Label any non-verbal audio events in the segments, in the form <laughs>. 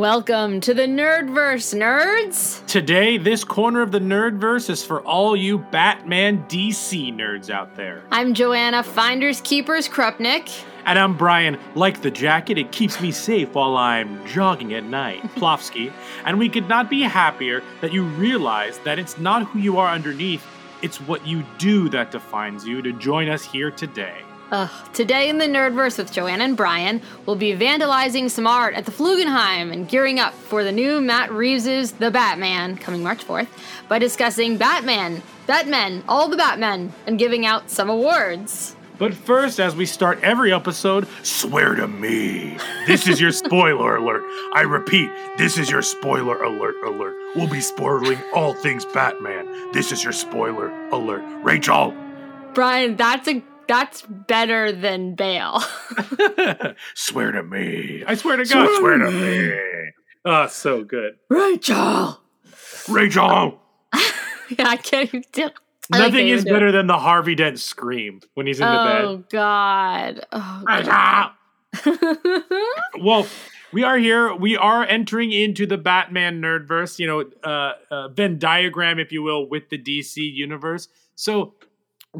Welcome to the Nerdverse, nerds. Today, this corner of the Nerdverse is for all you Batman DC nerds out there. I'm Joanna, Finders Keepers Krupnik. And I'm Brian. Like the jacket, it keeps me safe while I'm jogging at night. <laughs> Plofsky. And we could not be happier that you realize that it's not who you are underneath, it's what you do that defines you to join us here today. Ugh, today in the Nerdverse with Joanna and Brian, we'll be vandalizing some art at the Flugelheim and gearing up for the new Matt Reeves' The Batman, coming March 4th, by discussing Batman, Batmen, all the Batmen, and giving out some awards. But first, as we start every episode, swear to me. This is your spoiler alert. I repeat, this is your spoiler alert alert. We'll be spoiling all things Batman. This is your spoiler alert. Rachel! Brian, that's a that's better than Bale. <laughs> swear to me. I swear to God, swear, to me. Oh, so good. Rachel! Rachel! <laughs> yeah, I can't even do I Nothing is you do it. better than the Harvey Dent scream when he's in the bed. Oh. God! Oh, Rachel! <laughs> well, we are here. We are entering into the Batman nerdverse, you know, uh, uh, Venn diagram, if you will, with the DC universe. So,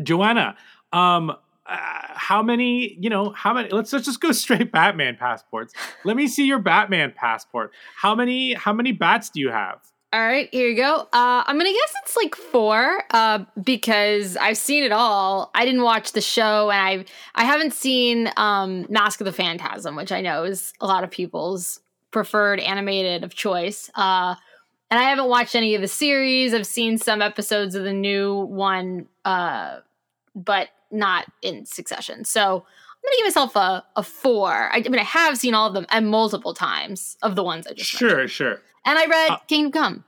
Joanna, um, uh, how many, you know, how many? Let's, let's just go <laughs> straight Batman passports. Let me see your Batman passport. How many? How many bats do you have? All right, here you go. Uh, I'm gonna guess it's like four, uh, because I've seen it all. I didn't watch the show, and I I haven't seen um, Mask of the Phantasm, which I know is a lot of people's preferred animated of choice. Uh, and I haven't watched any of the series. I've seen some episodes of the new one, uh, but not in succession. So I'm gonna give myself a, a four. I, I mean, I have seen all of them and multiple times of the ones I just mentioned. Sure, sure. And I read Uh, Kingdom Come.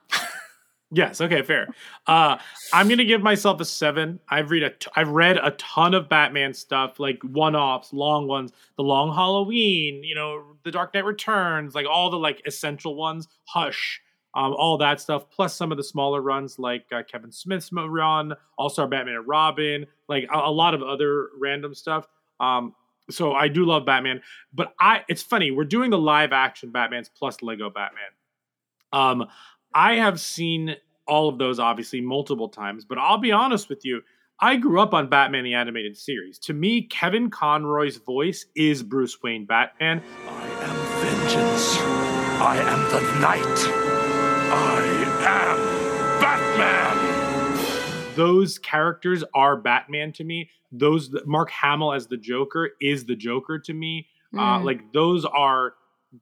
Yes. Okay. Fair. Uh, I'm gonna give myself a seven. I've read a t- I've read a ton of Batman stuff, like one-offs, long ones, the Long Halloween, you know, the Dark Knight Returns, like all the like essential ones, Hush, um, all that stuff, plus some of the smaller runs like uh, Kevin Smith's run, All Star Batman and Robin, like a, a lot of other random stuff. Um, so I do love Batman, but I it's funny we're doing the live action Batman's plus Lego Batman. Um, I have seen all of those obviously multiple times, but I'll be honest with you. I grew up on Batman the Animated Series. To me, Kevin Conroy's voice is Bruce Wayne Batman. I am vengeance. I am the night. I am Batman. Those characters are Batman to me. Those Mark Hamill as the Joker is the Joker to me. Uh, Mm. like those are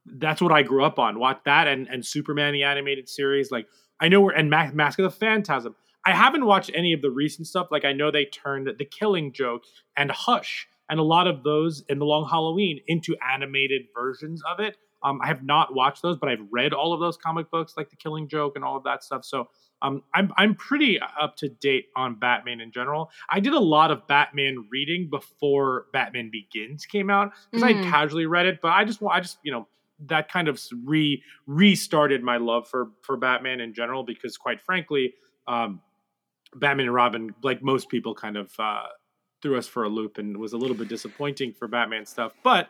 that's what I grew up on. Watch that and and Superman the animated series. Like I know we're and Ma- Mask of the Phantasm. I haven't watched any of the recent stuff. Like I know they turned The Killing Joke and Hush and a lot of those in the Long Halloween into animated versions of it. Um, I have not watched those, but I've read all of those comic books, like The Killing Joke and all of that stuff. So um, I'm I'm pretty up to date on Batman in general. I did a lot of Batman reading before Batman Begins came out because I Mhm. casually read it, but I just I just you know that kind of re restarted my love for for Batman in general because quite frankly, um, Batman and Robin, like most people, kind of uh, threw us for a loop and was a little bit disappointing for Batman stuff. But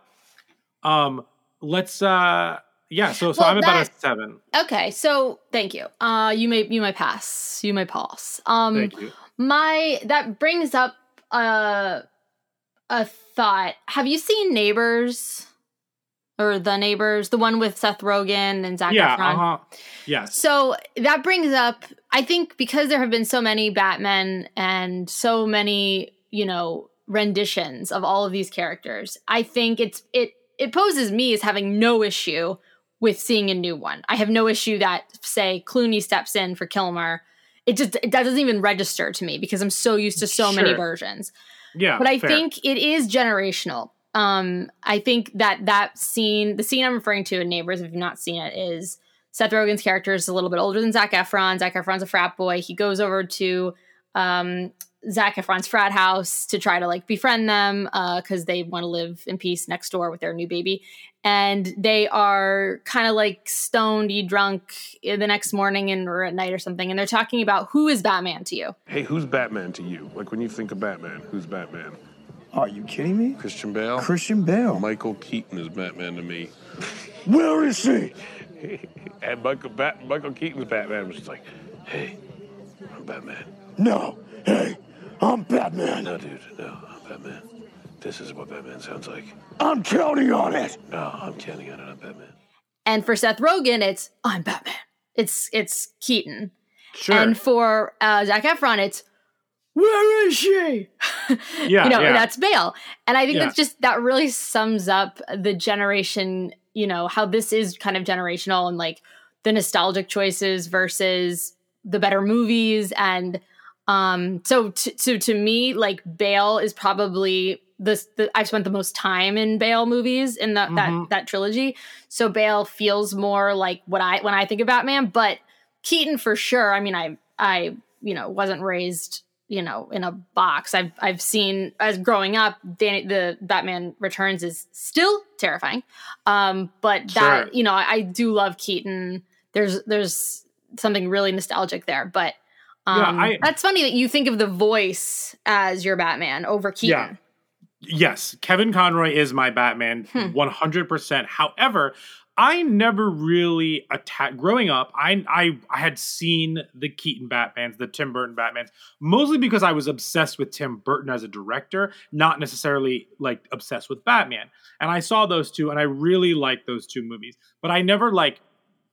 um, let's uh, yeah, so so Well, I'm about that- a seven. Okay, so thank you. Uh, you may you may pass. You may pass. Um, Thank you. my that brings up uh, a thought. Have you seen Neighbors or The Neighbors, the one with Seth Rogen and Zac Yeah, Efron? uh huh. Yes. So that brings up, I think, because there have been so many Batmen and so many, you know, renditions of all of these characters. I think it's it it poses me as having no issue with seeing a new one. I have no issue that say Clooney steps in for Kilmer. It just it, that doesn't even register to me because I'm so used to so many versions Yeah, but I fair. think it is generational. Um, I think that that scene, the scene I'm referring to in Neighbors, if you've not seen it, is Seth Rogen's character is a little bit older than Zach Efron. Zach Efron's a frat boy. He goes over to um, Zach Efron's frat house to try to like befriend them because uh, they want to live in peace next door with their new baby. And they are kind of like stoned, drunk the next morning and or at night or something. And they're talking about who is Batman to you. Hey, who's Batman to you? Like when you think of Batman, who's Batman? Are you kidding me? Christian Bale. Christian Bale. Michael Keaton is Batman to me. Where is he? <laughs> and Michael, Bat- Michael Keaton's Batman was just like, hey, I'm Batman. No, hey, I'm Batman. No, dude, no, I'm Batman. This is what Batman sounds like. I'm counting on it. No, I'm counting on it. I'm Batman. And for Seth Rogen, it's I'm Batman. It's it's Keaton. Sure. And for uh, Zach Efron, it's where is she? <laughs> yeah, you know, yeah. that's Bale. And I think Yeah. that's just that really sums up the generation, you know, how this is kind of generational and like the nostalgic choices versus the better movies and um so t- so to me like Bale is probably the, the I've spent the most time in Bale movies in the, Mhm. that that trilogy. So Bale feels more like what I when I think of Batman, but Keaton for sure. I mean, I I you know wasn't raised you know in a box. I've I've seen as growing up, Danny, the Batman Returns is still terrifying, um, but Sure. that you know I, I do love Keaton. There's there's something really nostalgic there, but. Yeah, Um, I- that's funny that you think of the voice as your Batman over Keaton. Yes, Kevin Conroy is my Batman, Hmm. one hundred percent. However, I never really attacked. Growing up, I, I I had seen the Keaton Batmans, the Tim Burton Batmans, mostly because I was obsessed with Tim Burton as a director, not necessarily like obsessed with Batman. And I saw those two, and I really liked those two movies, but I never like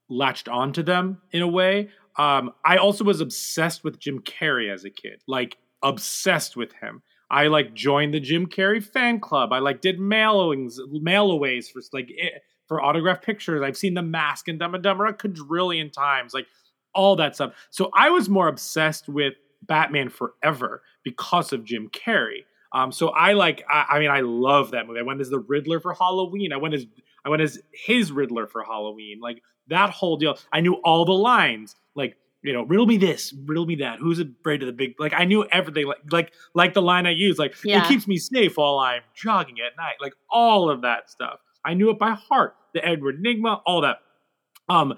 latched onto them in a way. Um, I also was obsessed with Jim Carrey as a kid, like obsessed with him. I like joined the Jim Carrey fan club. I like did mailings, mailaways for like eh, for autographed pictures. I've seen The Mask and Dumb and Dumber a quadrillion times, like all that stuff. So I was more obsessed with Batman Forever because of Jim Carrey. Um, so I like, I, I mean, I love that movie. I went as the Riddler for Halloween. I went as I went as his Riddler for Halloween. Like that whole deal. I knew all the lines. Like you know, riddle me this, riddle me that. Who's afraid of the big? Like I knew everything. Like like like the line I used. Like Yeah. it keeps me safe while I'm jogging at night. Like all of that stuff. I knew it by heart. The Edward Nygma, all that. Um,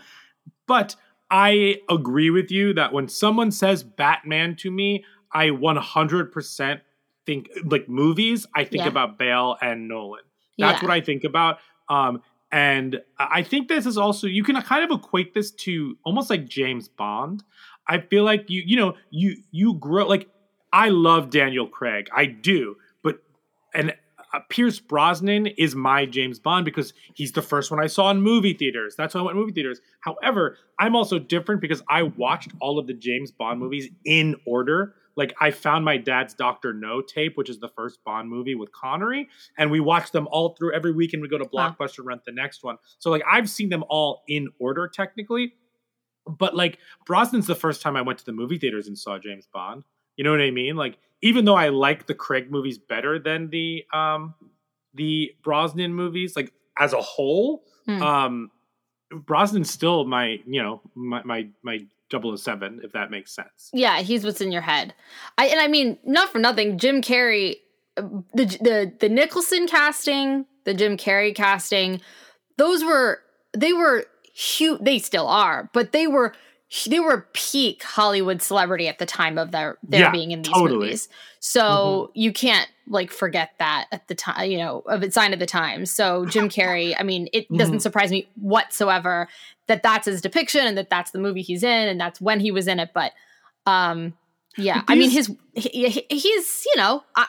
but I agree with you that when someone says Batman to me, I 100% think like movies. I think Yeah. about Bale and Nolan. That's Yeah. what I think about. Um, and I think this is also you can kind of equate this to almost like James Bond. I feel like you you know you you grow like I love Daniel Craig. I do, but and uh, Pierce Brosnan is my James Bond because he's the first one I saw in movie theaters. That's why I went to movie theaters. However, I'm also different because I watched all of the James Bond movies in order. Like I found my dad's Doctor No tape, which is the first Bond movie with Connery, and we watched them all through every week. And we go to. Blockbuster rent the next one. So like I've seen them all in order technically, but like Brosnan's the first time I went to the movie theaters and saw James Bond. You know what I mean? Like even though I like the Craig movies better than the um the Brosnan movies, like as a whole, Hmm. um Brosnan's still my, you know, my my my 007 if that makes sense. Yeah, he's what's in your head. I and I mean, not for nothing, Jim Carrey, the the the Nicholson casting, the Jim Carrey casting, those were they were huge. They still are, but they were they were peak Hollywood celebrity at the time of their their Yeah, being in these totally. movies. So you can't like forget that at the time, you know, of its sign of the times. So Jim <laughs> Carrey, I mean, it doesn't Mhm. surprise me whatsoever that that's his depiction and that that's the movie he's in and that's when he was in it. But um, yeah, I mean, his he, he- he's you know, I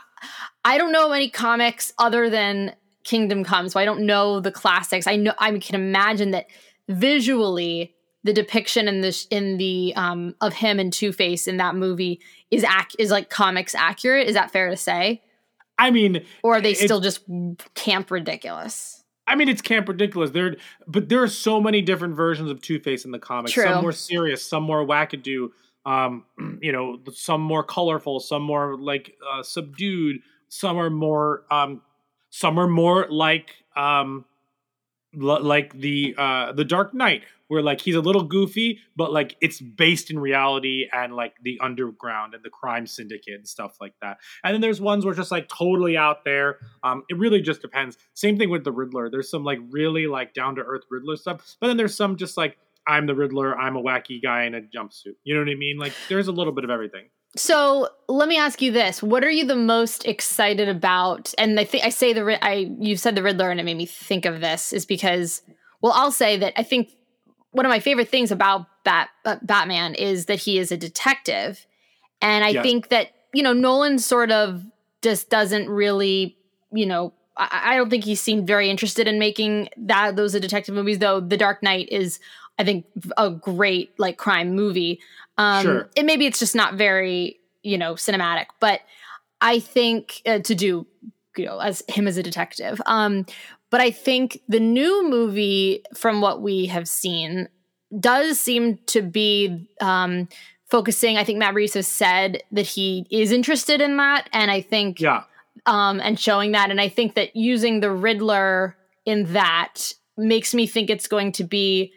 I don't know any comics other than Kingdom Come, so I don't know the classics. I know I can imagine that visually the depiction in the in the um of him and Two Face in that movie is ac- is like comics accurate. Is that fair to say? I mean, Or are they still just camp ridiculous? I mean, it's camp ridiculous. There, but there are so many different versions of Two Face in the comics. True. Some more serious, some more wackadoo. Um, <clears throat> you know, some more colorful, some more like uh, subdued. Some are more, um, some are more like um, Like the uh the Dark Knight, where like he's a little goofy, but like it's based in reality and like the underground and the crime syndicate and stuff like that. And then there's ones where just like totally out there. Um, it really just depends. Same thing with the Riddler. There's some like really like down to earth Riddler stuff, but then there's some just like I'm the Riddler. I'm a wacky guy in a jumpsuit. You know what I mean? Like there's a little bit of everything. So let me ask you this: What are you the most excited about? And I think I say the I you said the Riddler, and it made me think of this is because well, I'll say that I think one of my favorite things about Bat uh, Batman is that he is a detective, and I Yes. think that you know Nolan sort of just doesn't really you know. I I don't think he seemed very interested in making that those are detective movies, though. The Dark Knight is, I think, a great like crime movie. Um, Sure. And maybe it's just not very, you know, cinematic, but I think uh, to do, you know, as him as a detective. Um, but I think the new movie, from what we have seen, does seem to be um, focusing. I think Matt Reeves has said that he is interested in that, and I think Yeah. um, and showing that. And I think that using the Riddler in that makes me think it's going to be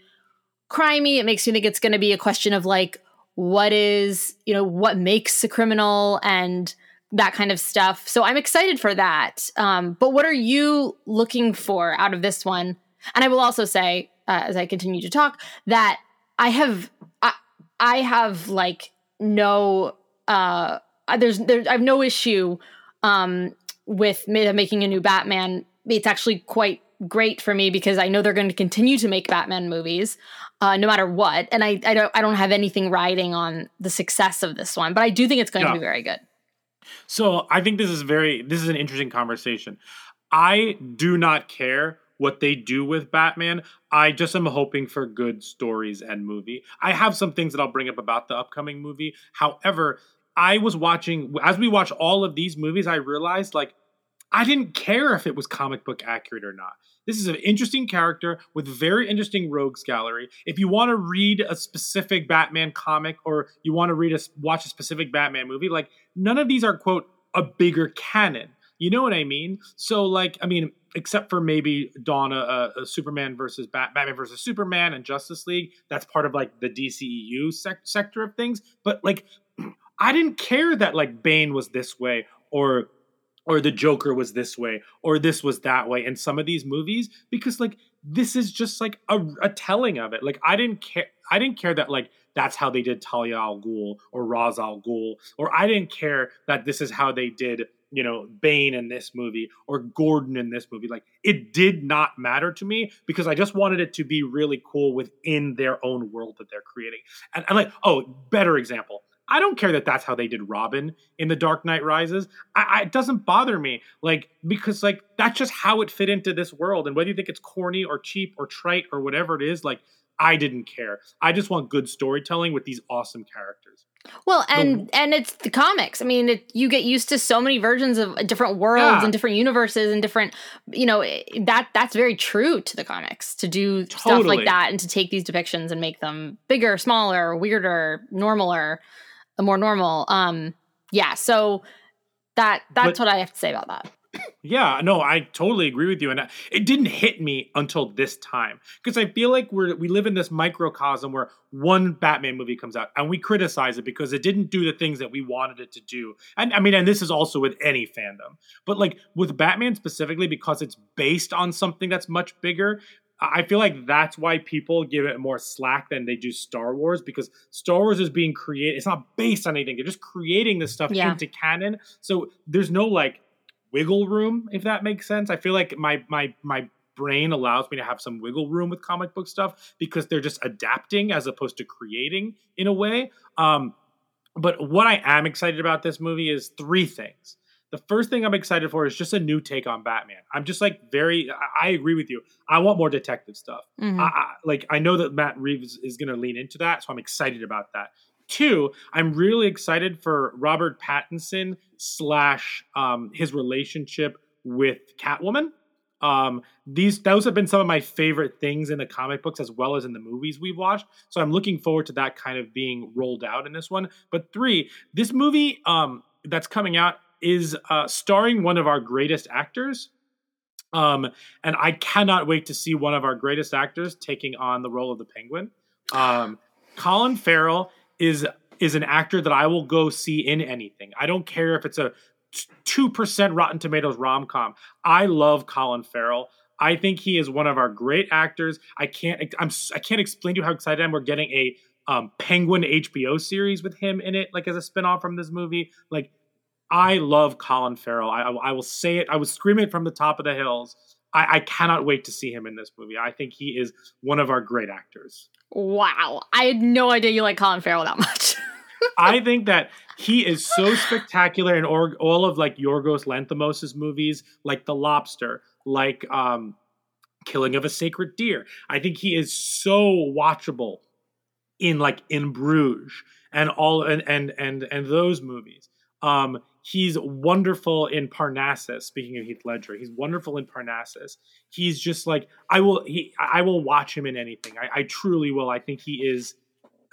crimey. It makes me think it's going to be a question of like, what is, you know, what makes a criminal and that kind of stuff. So I'm excited for that. Um, but what are you looking for out of this one? And I will also say, uh, as I continue to talk, that I have, I, I have like no, uh, there's, there, I have no issue um, with making a new Batman. It's actually quite great for me because I know they're going to continue to make Batman movies, uh, no matter what. And I, I don't, I don't have anything riding on the success of this one, but I do think it's going Yeah. to be very good. So I think this is very this is an interesting conversation. I do not care what they do with Batman. I just am hoping for good stories and movie. I have some things that I'll bring up about the upcoming movie. However, I was watching as we watch all of these movies, I realized like I didn't care if it was comic book accurate or not. This is an interesting character with very interesting rogues gallery. If you want to read a specific Batman comic or you want to read a watch a specific Batman movie, like none of these are quote a bigger canon. You know what I mean? So like I mean except for maybe Dawn a, a, a Superman versus Bat- Batman versus Superman and Justice League, that's part of like the DCEU sec- sector of things, but like <clears throat> I didn't care that like Bane was this way or or the Joker was this way, or this was that way in some of these movies, because like this is just like a, a telling of it. Like I didn't care, I didn't care that like that's how they did Talia al Ghul or Ra's al Ghul, or I didn't care that this is how they did you know Bane in this movie or Gordon in this movie. Like it did not matter to me because I just wanted it to be really cool within their own world that they're creating. And, and like oh, better example. I don't care that that's how they did Robin in The Dark Knight Rises. I, I, it doesn't bother me, like because like that's just how it fit into this world. And whether you think it's corny or cheap or trite or whatever it is, like I didn't care. I just want good storytelling with these awesome characters. Well, and and it's the comics. I mean, it, you get used to so many versions of different worlds Yeah. and different universes and different, you know, eh, that that's very true to the comics to do stuff like that and to take these depictions and make them bigger, smaller, weirder, normaler, more normal. Um, yeah. So that that's But- what I have to say about that. Yeah, no, I totally agree with you, and it didn't hit me until this time because I feel like we're we live in this microcosm where one Batman movie comes out and we criticize it because it didn't do the things that we wanted it to do. And I mean, and this is also with any fandom, but like with Batman specifically because it's based on something that's much bigger. I feel like that's why people give it more slack than they do Star Wars because Star Wars is being created. It's not based on anything. They're just creating this stuff Yeah. into canon. So there's no like wiggle room if that makes sense i feel like my my my brain allows me to have some wiggle room with comic book stuff because they're just adapting as opposed to creating in a way um but what i am excited about this movie is three things the first thing i'm excited for is just a new take on batman i'm just like very i, I agree with you i want more detective stuff Mhm. I, I, like I know that Matt Reeves is going to lean into that, so I'm excited about that. Two, I'm really excited for Robert Pattinson slash um, his relationship with Catwoman. Um, these those have been some of my favorite things in the comic books as well as in the movies we've watched. So I'm looking forward to that kind of being rolled out in this one. But three, this movie um, that's coming out is uh, starring one of our greatest actors, Um, and I cannot wait to see one of our greatest actors taking on the role of the Penguin. Um, Colin Farrell is is an actor that I will go see in anything. I don't care if it's a two percent Rotten Tomatoes rom com. I love Colin Farrell. I think he is one of our great actors. I can't I'm I can't explain to you how excited I am. We're getting a um, Penguin HBO series with him in it, like as a spinoff from this movie. Like I love Colin Farrell. I, I, I will say it. I was screaming it from the top of the hills. I, I cannot wait to see him in this movie. I think he is one of our great actors. Wow. I had no idea you like Colin Farrell that much. <laughs> I think that he is so spectacular in or, all of like Yorgos Lanthimos' movies, like The Lobster, like um, Killing of a Sacred Deer. I think he is so watchable in like in Bruges and all and and and and those movies. Um, he's wonderful in Parnassus. Speaking of Heath Ledger, he's wonderful in Parnassus. He's just like I will. He I will watch him in anything. I, I truly will. I think he is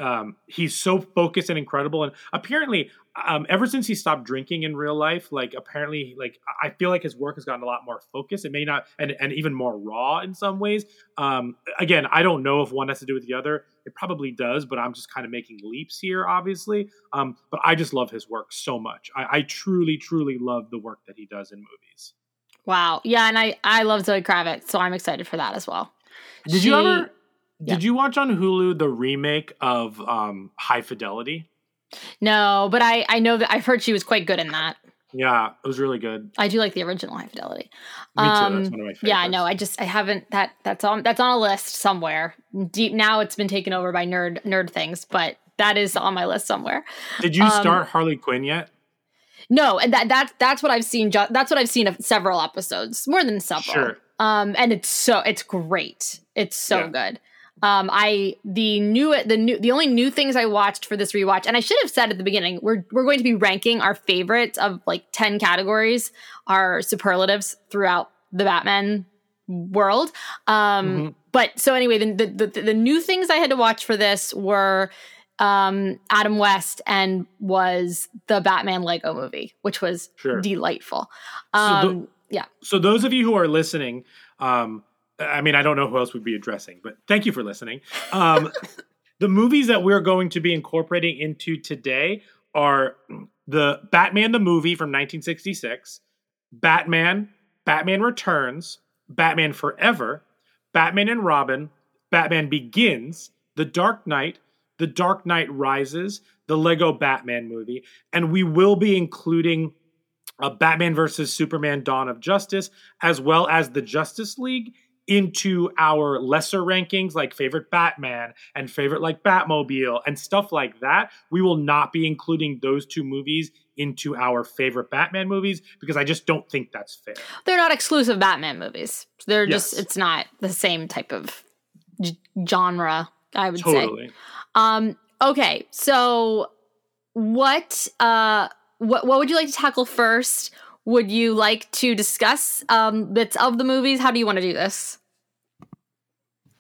um, he's so focused and incredible. And apparently, um, ever since he stopped drinking in real life, like apparently, like I feel like his work has gotten a lot more focused. It may not, and and even more raw in some ways. Um, again, I don't know if one has to do with the other. It probably does, but I'm just kind of making leaps here, obviously. Um, but I just love his work so much. I, I truly, truly love the work that he does in movies. Wow. Yeah, and I I love Zoe Kravitz, so I'm excited for that as well. Did She- you ever? Yeah. Did you watch on Hulu the remake of um, High Fidelity? No, but I I know that I've heard she was quite good in that. Yeah, it was really good. I do like the original High Fidelity. Me too. that's Um, one of my favorites. Yeah, I know. I just I haven't that that's on that's on a list somewhere. Deep now it's been taken over by nerd nerd things, but that is on my list somewhere. Did you um, start Harley Quinn yet? No, and that that's that's what I've seen. Ju- that's what I've seen of several episodes, more than several. Sure. Um, and it's so it's great. It's so Yeah. good. Um, I the new the new the only new things I watched for this rewatch, and I should have said at the beginning, we're we're going to be ranking our favorites of like ten categories, our superlatives throughout the Batman world. Um, Mhm. but so anyway, the, the the the new things I had to watch for this were um Adam West and was the Batman Lego movie, which was Sure. delightful. So the- Um yeah. So those of you who are listening, um, I mean, I don't know who else we'd be addressing, but thank you for listening. Um, <laughs> the movies that we're going to be incorporating into today are the Batman the movie from 1966, Batman, Batman Returns, Batman Forever, Batman and Robin, Batman Begins, The Dark Knight, The Dark Knight Rises, the Lego Batman movie, and we will be including uh, Batman versus Superman Dawn of Justice, as well as the Justice League, into our lesser rankings like favorite Batman and favorite like Batmobile and stuff like that. We will not be including those two movies into our favorite Batman movies because I just don't think that's fair. They're not exclusive Batman movies. They're just it's not the same type of g- genre, I would say. Totally. Um okay, so what uh what what would you like to tackle first? Would you like to discuss um bits of the movies? How do you want to do this?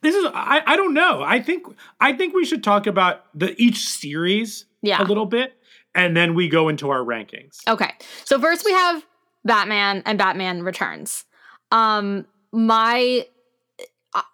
This is I, I don't know. I think I think we should talk about the each series Yeah. a little bit and then we go into our rankings. Okay. So first we have Batman and Batman Returns. Um my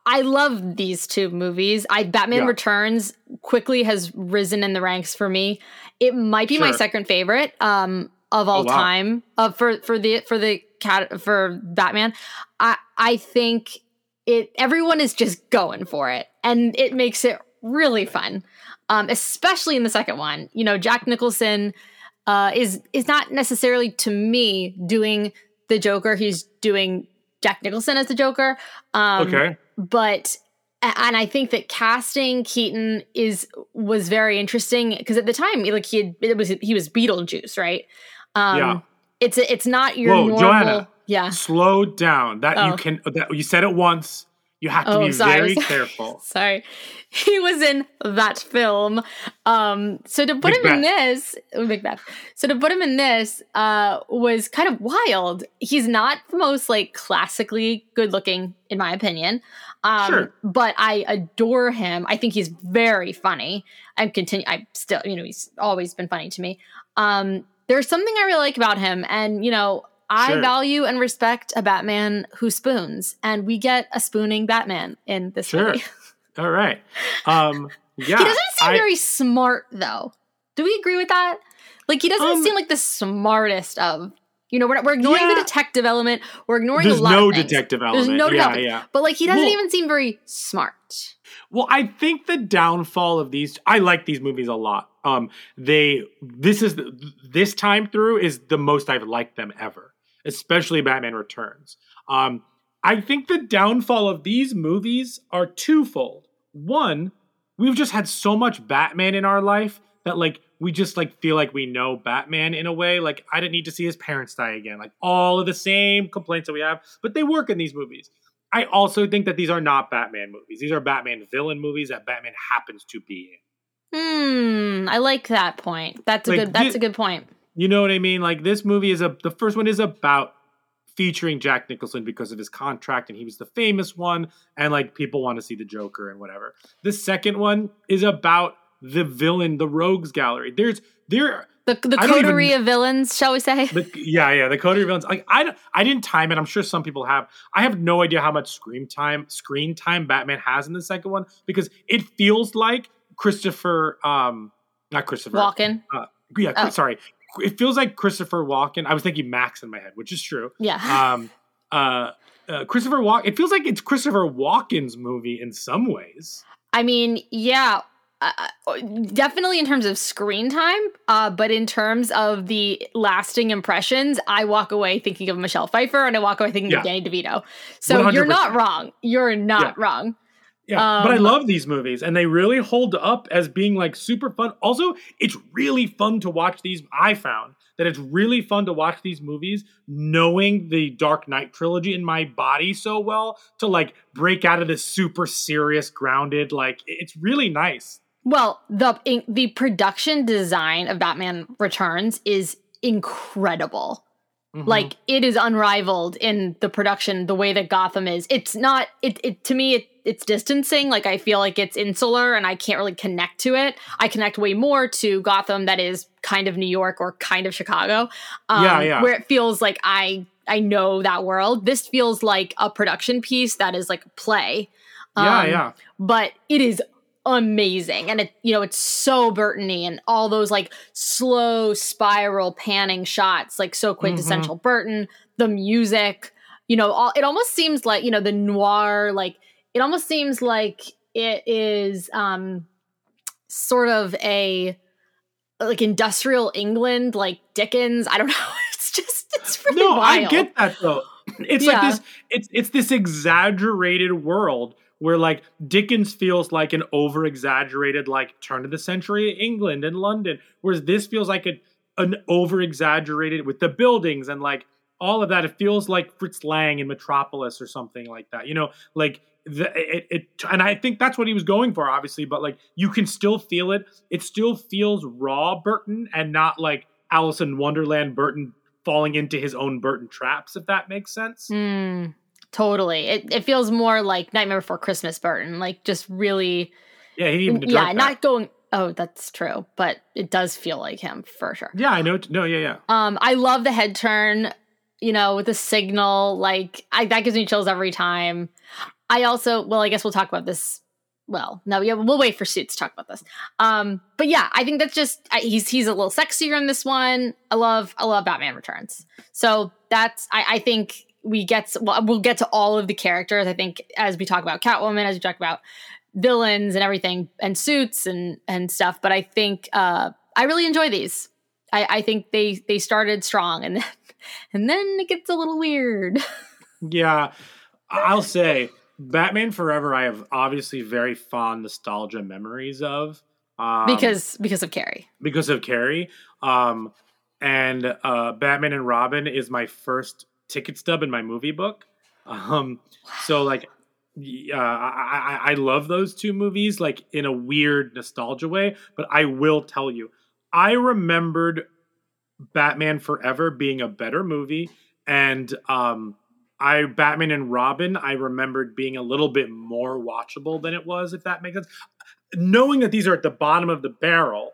I- love these two movies. I Batman Yeah. Returns quickly has risen in the ranks for me. It might be my second favorite um of all Oh, wow. time uh, for for the for the cat for Batman. I I think it everyone is just going for it and it makes it really fun. Um especially in the second one. You know, Jack Nicholson uh, is is not necessarily to me doing the Joker. He's doing Jack Nicholson as the Joker. Um, okay. but and I think that casting Keaton is was very interesting because at the time, like he had, it was he was Beetlejuice, right? Um, Yeah. It's it's not your Whoa, normal. Joanna. Yeah. Slow down. That Oh. you can that you said it once. You have to Oh, be sorry. very <laughs> careful. Sorry. He was in that film. Um, so to put him in this, Macbeth. So to put him in this uh, was kind of wild. He's not the most like classically good looking, in my opinion. Um, Sure. but I adore him. I think he's very funny. I'm continue. I still, you know, he's always been funny to me. Um, there's something I really like about him, and you know, I Sure. value and respect a Batman who spoons, and we get a spooning Batman in this Sure. movie. <laughs> All right. Um, <laughs> yeah. he doesn't seem I- very smart, though. Do we agree with that? Like, he doesn't Um, seem like the smartest of. You know, we're, we're ignoring the detective element. We're ignoring the. There's a lot no of things. detective There's element. no Yeah, detective. yeah. But like, he doesn't Well- even seem very smart. Well, I think the downfall of these I like these movies a lot. Um they this is this time through is the most I've liked them ever, especially Batman Returns. Um I think the downfall of these movies are twofold. One, we've just had so much Batman in our life that like we just like feel like we know Batman in a way. Like I didn't need to see his parents die again. Like all of the same complaints that we have, but they work in these movies. I also think that these are not Batman movies. These are Batman villain movies that Batman happens to be in. Hmm. I like that point. That's a Like, good. That's thi- a good point. You know what I mean? Like this movie is a the first one is about featuring Jack Nicholson because of his contract and he was the famous one and like people want to see the Joker and whatever. The second one is about the villain, the rogues gallery. There's there The the don't even- coterie of villains, shall we say? the, <laughs> yeah, yeah, the Cody villains. Like I, I didn't time it. I'm sure some people have. I have no idea how much screen time, screen time Batman has in the second one because it feels like Christopher, um, not Christopher Walken. Uh, yeah, Oh. sorry. It feels like Christopher Walken. I was thinking Max in my head, which is true. Yeah. <laughs> Um, uh, uh, Christopher Walken. It feels like it's Christopher Walken's movie in some ways. I mean, yeah, uh, uh, definitely in terms of screen time, uh, but in terms of the lasting impressions, I walk away thinking of Michelle Pfeiffer and I walk away thinking Yeah. of Danny DeVito. So you are not wrong. You're not Yeah. wrong. Yeah, but I Um, love these movies and they really hold up as being like super fun. Also, it's really fun to watch these. I found that it's really fun to watch these movies knowing the Dark Knight trilogy in my body so well to like break out of this super serious, grounded, like it's really nice. Well, the in, the production design of Batman Returns is incredible. Mhm. Like it is unrivaled in the production, the way that Gotham is. It's not it, it to me it, it's distancing. Like I feel like it's insular and I can't really connect to it. I connect way more to Gotham that is kind of New York or kind of Chicago. Um, Yeah, yeah. Where it feels like I I know that world. This feels like a production piece that is like a play. yeah, Um, yeah. but it is amazing and it you know it's so burtony and all those like slow spiral panning shots like so quintessential burton the music you know all it almost seems like you know the noir like it almost seems like it is um sort of a like industrial england like dickens i don't <laughs> know it's just it's really No, I get that though. It's Yeah. like this it's it's this exaggerated world where like Dickens feels like an over exaggerated like turn of the century England and London whereas this feels like a, an over exaggerated with the buildings and like all of that it feels like Fritz Lang in Metropolis or something like that. You know, like the, it, it and I think that's what he was going for obviously but like you can still feel it. It still feels raw Burton and not like Alice in Wonderland Burton falling into his own Burton traps, if that makes sense. Mm, totally. It it feels more like Nightmare Before Christmas Burton, like just really Yeah, he even yeah, direct that. not going oh, that's true, but it does feel like him for sure. Yeah, I know. No, yeah, yeah. Um I love the head turn, you know, with the signal, like I that gives me chills every time. I also well, I guess we'll talk about this well, no, yeah, we'll wait for Suits to talk about this. Um, but yeah, I think that's just I, he's he's a little sexier in this one. I love I love Batman Returns. So that's I, I think we get well, we'll get to all of the characters. I think as we talk about Catwoman, as we talk about villains and everything, and suits and and stuff. But I think uh, I really enjoy these. I, I think they they started strong and then <laughs> and then it gets a little weird. <laughs> Yeah, I'll say Batman Forever. I have obviously very fond nostalgia memories of um, because because of Carrey. because of Carrey. Um, and uh, Batman and Robin is my first ticket stub in my movie book. Um, so like, uh, I, I I love those two movies like in a weird nostalgia way. But I will tell you, I remembered Batman Forever being a better movie, and um, I Batman and Robin I remembered being a little bit more watchable than it was. If that makes sense, knowing that these are at the bottom of the barrel.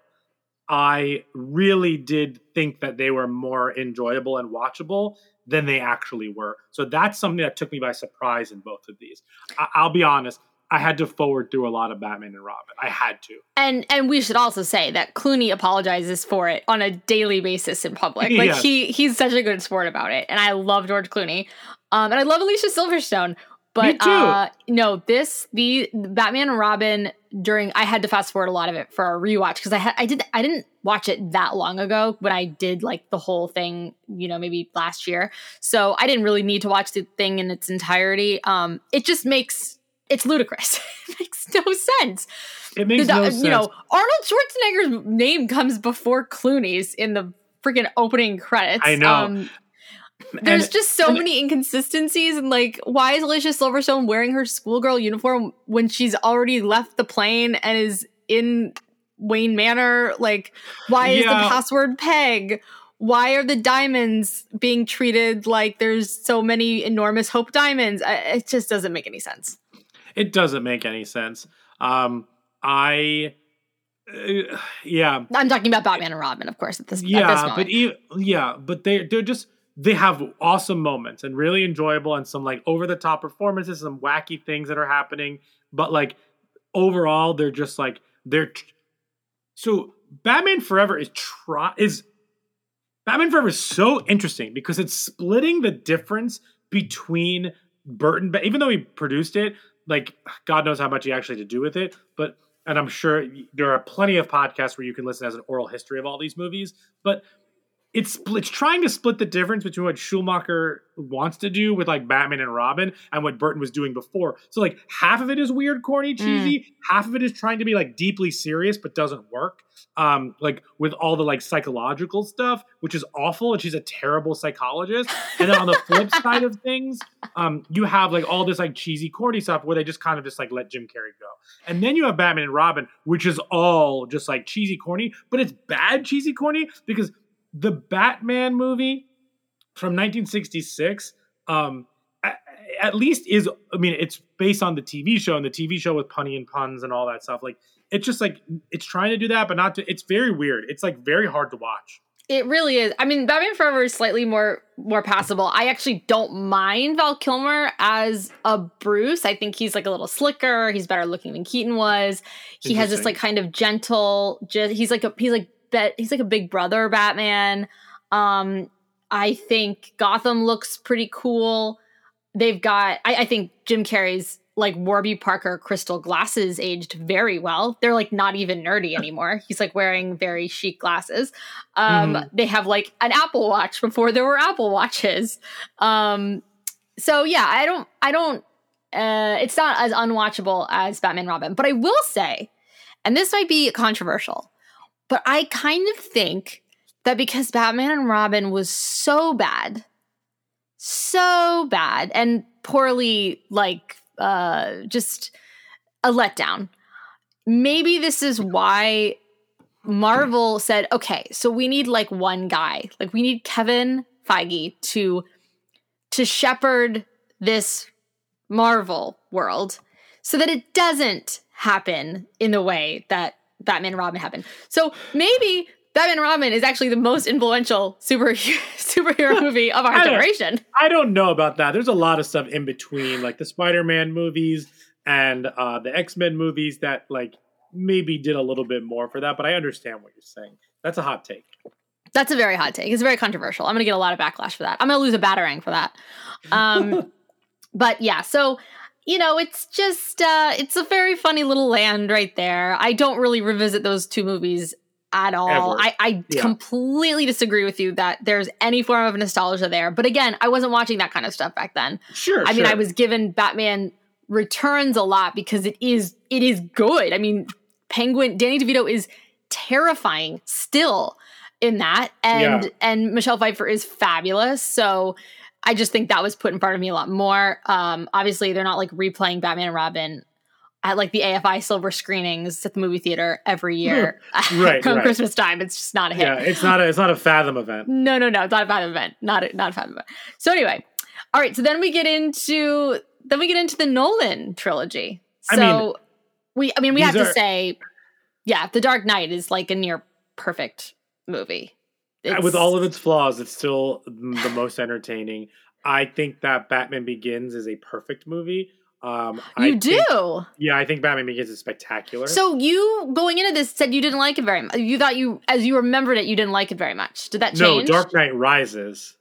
I really did think that they were more enjoyable and watchable than they actually were. So that's something that took me by surprise in both of these. I- I'll be honest, I had to forward through a lot of Batman and Robin. I had to. And and we should also say that Clooney apologizes for it on a daily basis in public. <laughs> Like Yeah. he he's such a good sport about it, and I love George Clooney, um, and I love Alicia Silverstone. But. Uh, no, this the Batman and Robin during I had to fast forward a lot of it for a rewatch because I had I did I didn't watch it that long ago when I did like the whole thing, you know, maybe last year. So I didn't really need to watch the thing in its entirety. Um, it just makes it's ludicrous. <laughs> it makes no sense. It makes The- no you sense. know, Arnold Schwarzenegger's name comes before Clooney's in the freaking opening credits. I know. Um, there's And- just so and- many inconsistencies, and like, why is Alicia Silverstone wearing her schoolgirl uniform when she's already left the plane and is in Wayne Manor? Like, why is the password Peg? Why are the diamonds being treated like there's so many enormous Hope diamonds? I, it just doesn't make any sense. It doesn't make any sense. Um, I, uh, yeah, I'm talking about Batman and Robin, of course, at this, at this yeah, moment. but yeah, but they they're just they have awesome moments and really enjoyable and some like over the top performances, some wacky things that are happening. But like overall, they're just like they're tr- so Batman Forever is try is Batman Forever is so interesting because it's splitting the difference between Burton, but even though he produced it, like God knows how much he actually to do with it, but and I'm sure there are plenty of podcasts where you can listen as an oral history of all these movies, but it's it's trying to split the difference between what Schumacher wants to do with like Batman and Robin and what Burton was doing before. So like half of it is weird, corny, cheesy. Half of it is trying to be like deeply serious but doesn't work. Um, like with all the like psychological stuff, which is awful, and she's a terrible psychologist. And then on the flip <laughs> side of things, um, you have like all this like cheesy, corny stuff where they just kind of just like let Jim Carrey go. And then you have Batman and Robin, which is all just like cheesy, corny, but it's bad cheesy, corny because the Batman movie from 1966 um a- at least is I mean it's based on the TV show and the TV show with punny and puns and all that stuff like it's just like it's trying to do that but not to it's very weird it's like very hard to watch It really is. I mean, Batman Forever is slightly more more passable. I actually don't mind Val Kilmer as a Bruce. I think he's like a little slicker. He's better looking than Keaton was. He has this like kind of gentle. Just he's like a he's like bet he's like a big brother Batman. Um, I think Gotham looks pretty cool. They've got. I, I think Jim Carrey's like Warby Parker crystal glasses aged very well. They're like not even nerdy <laughs> anymore. He's like wearing very chic glasses. Um, Mhm. They have like an Apple Watch before there were Apple Watches. Um, so yeah, I don't, I don't. Uh, it's not as unwatchable as Batman Robin, but I will say, and this might be controversial, but I kind of think that because Batman and Robin was so bad, so bad, and poorly like uh, just a letdown. Maybe this is why Marvel said, okay, so we need like one guy. Like we need Kevin Feige to to shepherd this Marvel world so that it doesn't happen in the way that Batman and Robin happened. So maybe Batman and Robin is actually the most influential <laughs> superhero superhero <laughs> movie of our I generation. I don't know about that there's a lot of stuff in between like the Spider-Man movies and uh the X-Men movies that like maybe did a little bit more for that but I understand what you're saying that's a hot take That's a very hot take. It's very controversial. I'm going to get a lot of backlash for that. I'm going to lose a battering for that. Um, <laughs> but yeah, so you know, it's just uh, it's a very funny little land right there. I don't really revisit those two movies at all. Ever. I, I Yeah. completely disagree with you that there's any form of nostalgia there. But again, I wasn't watching that kind of stuff back then. sure I mean, I was given Batman Returns a lot because it is it is good. I mean, Penguin Danny DeVito is terrifying still in that, and Yeah. and Michelle Pfeiffer is fabulous. So I just think that was put in front of me a lot more. Um, obviously, they're not like replaying Batman and Robin at like the AFI silver screenings at the movie theater every year Right, <laughs> come right. Christmas time. It's just not a hit. yeah it's not a it's not a fathom event No, no, no, it's not a Fathom event. Not a, not a Fathom event. So anyway, all right. So then we get into then we get into the Nolan trilogy. I So mean, we, I mean, we have these to are- say, yeah, The Dark Knight is like a near perfect movie. It's, with all of its flaws, it's still the most entertaining. I think that Batman Begins is a perfect movie. Um, I you do. think- yeah, I think Batman Begins is spectacular. So you going into this said you didn't like it very much. You thought you, as you remembered it, you didn't like it very much. Did that change? no? Dark Knight Rises.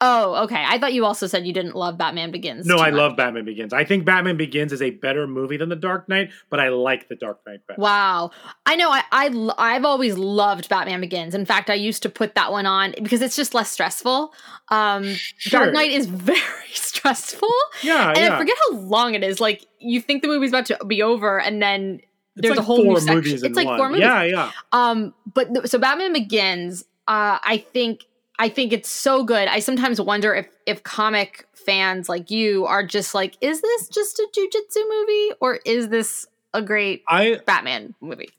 Oh, okay. I thought you also said you didn't love Batman Begins. No, I much. love Batman Begins. I think Batman Begins is a better movie than The Dark Knight, but I like The Dark Knight better. Wow, I know. I, I I've always loved Batman Begins. In fact, I used to put that one on because it's just less stressful. Um, Sure. Dark Knight is <laughs> very stressful, Yeah, and yeah. I forget how long it is. Like you think the movie's about to be over, and then It's there's like a whole new section. movies in It's like one. four movies. Yeah, yeah. Um, but th- so Batman Begins, uh, I think I think it's so good. I sometimes wonder if if comic fans like you are just like, is this just a jujitsu movie or is this a great I Batman movie?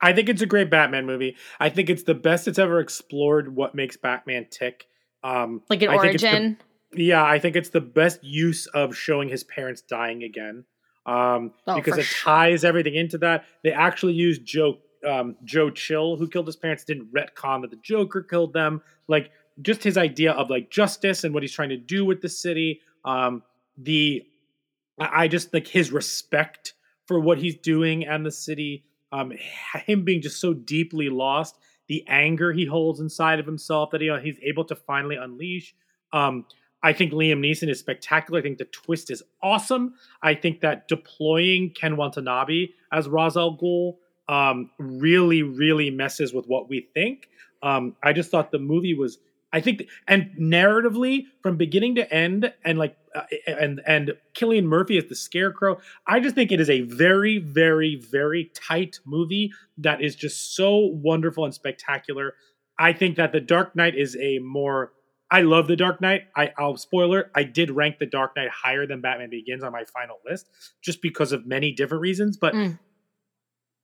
I think it's a great Batman movie. I think it's the best it's ever explored what makes Batman tick. Um, Like an I it's the- origin. yeah, I think it's the best use of showing his parents dying again. Um, Oh, because it sure. ties everything into that. They actually use Joe um, Joe Chill, who killed his parents, didn't retcon that the Joker killed them. Like just his idea of like justice and what he's trying to do with the city. Um, the I just like his respect for what he's doing and the city. Um, him being just so deeply lost, the anger he holds inside of himself that he, he's able to finally unleash. Um, I think Liam Neeson is spectacular. I think the twist is awesome. I think that deploying Ken Watanabe as Ra's al Ghul um, really, really messes with what we think. Um, I just thought the movie was, I think, and narratively from beginning to end, and like, uh, and and Cillian Murphy as the Scarecrow. I just think it is a very, very, very tight movie that is just so wonderful and spectacular. I think that The Dark Knight is a more I love The Dark Knight. I, I'll spoiler. I did rank The Dark Knight higher than Batman Begins on my final list, just because of many different reasons. But Mm.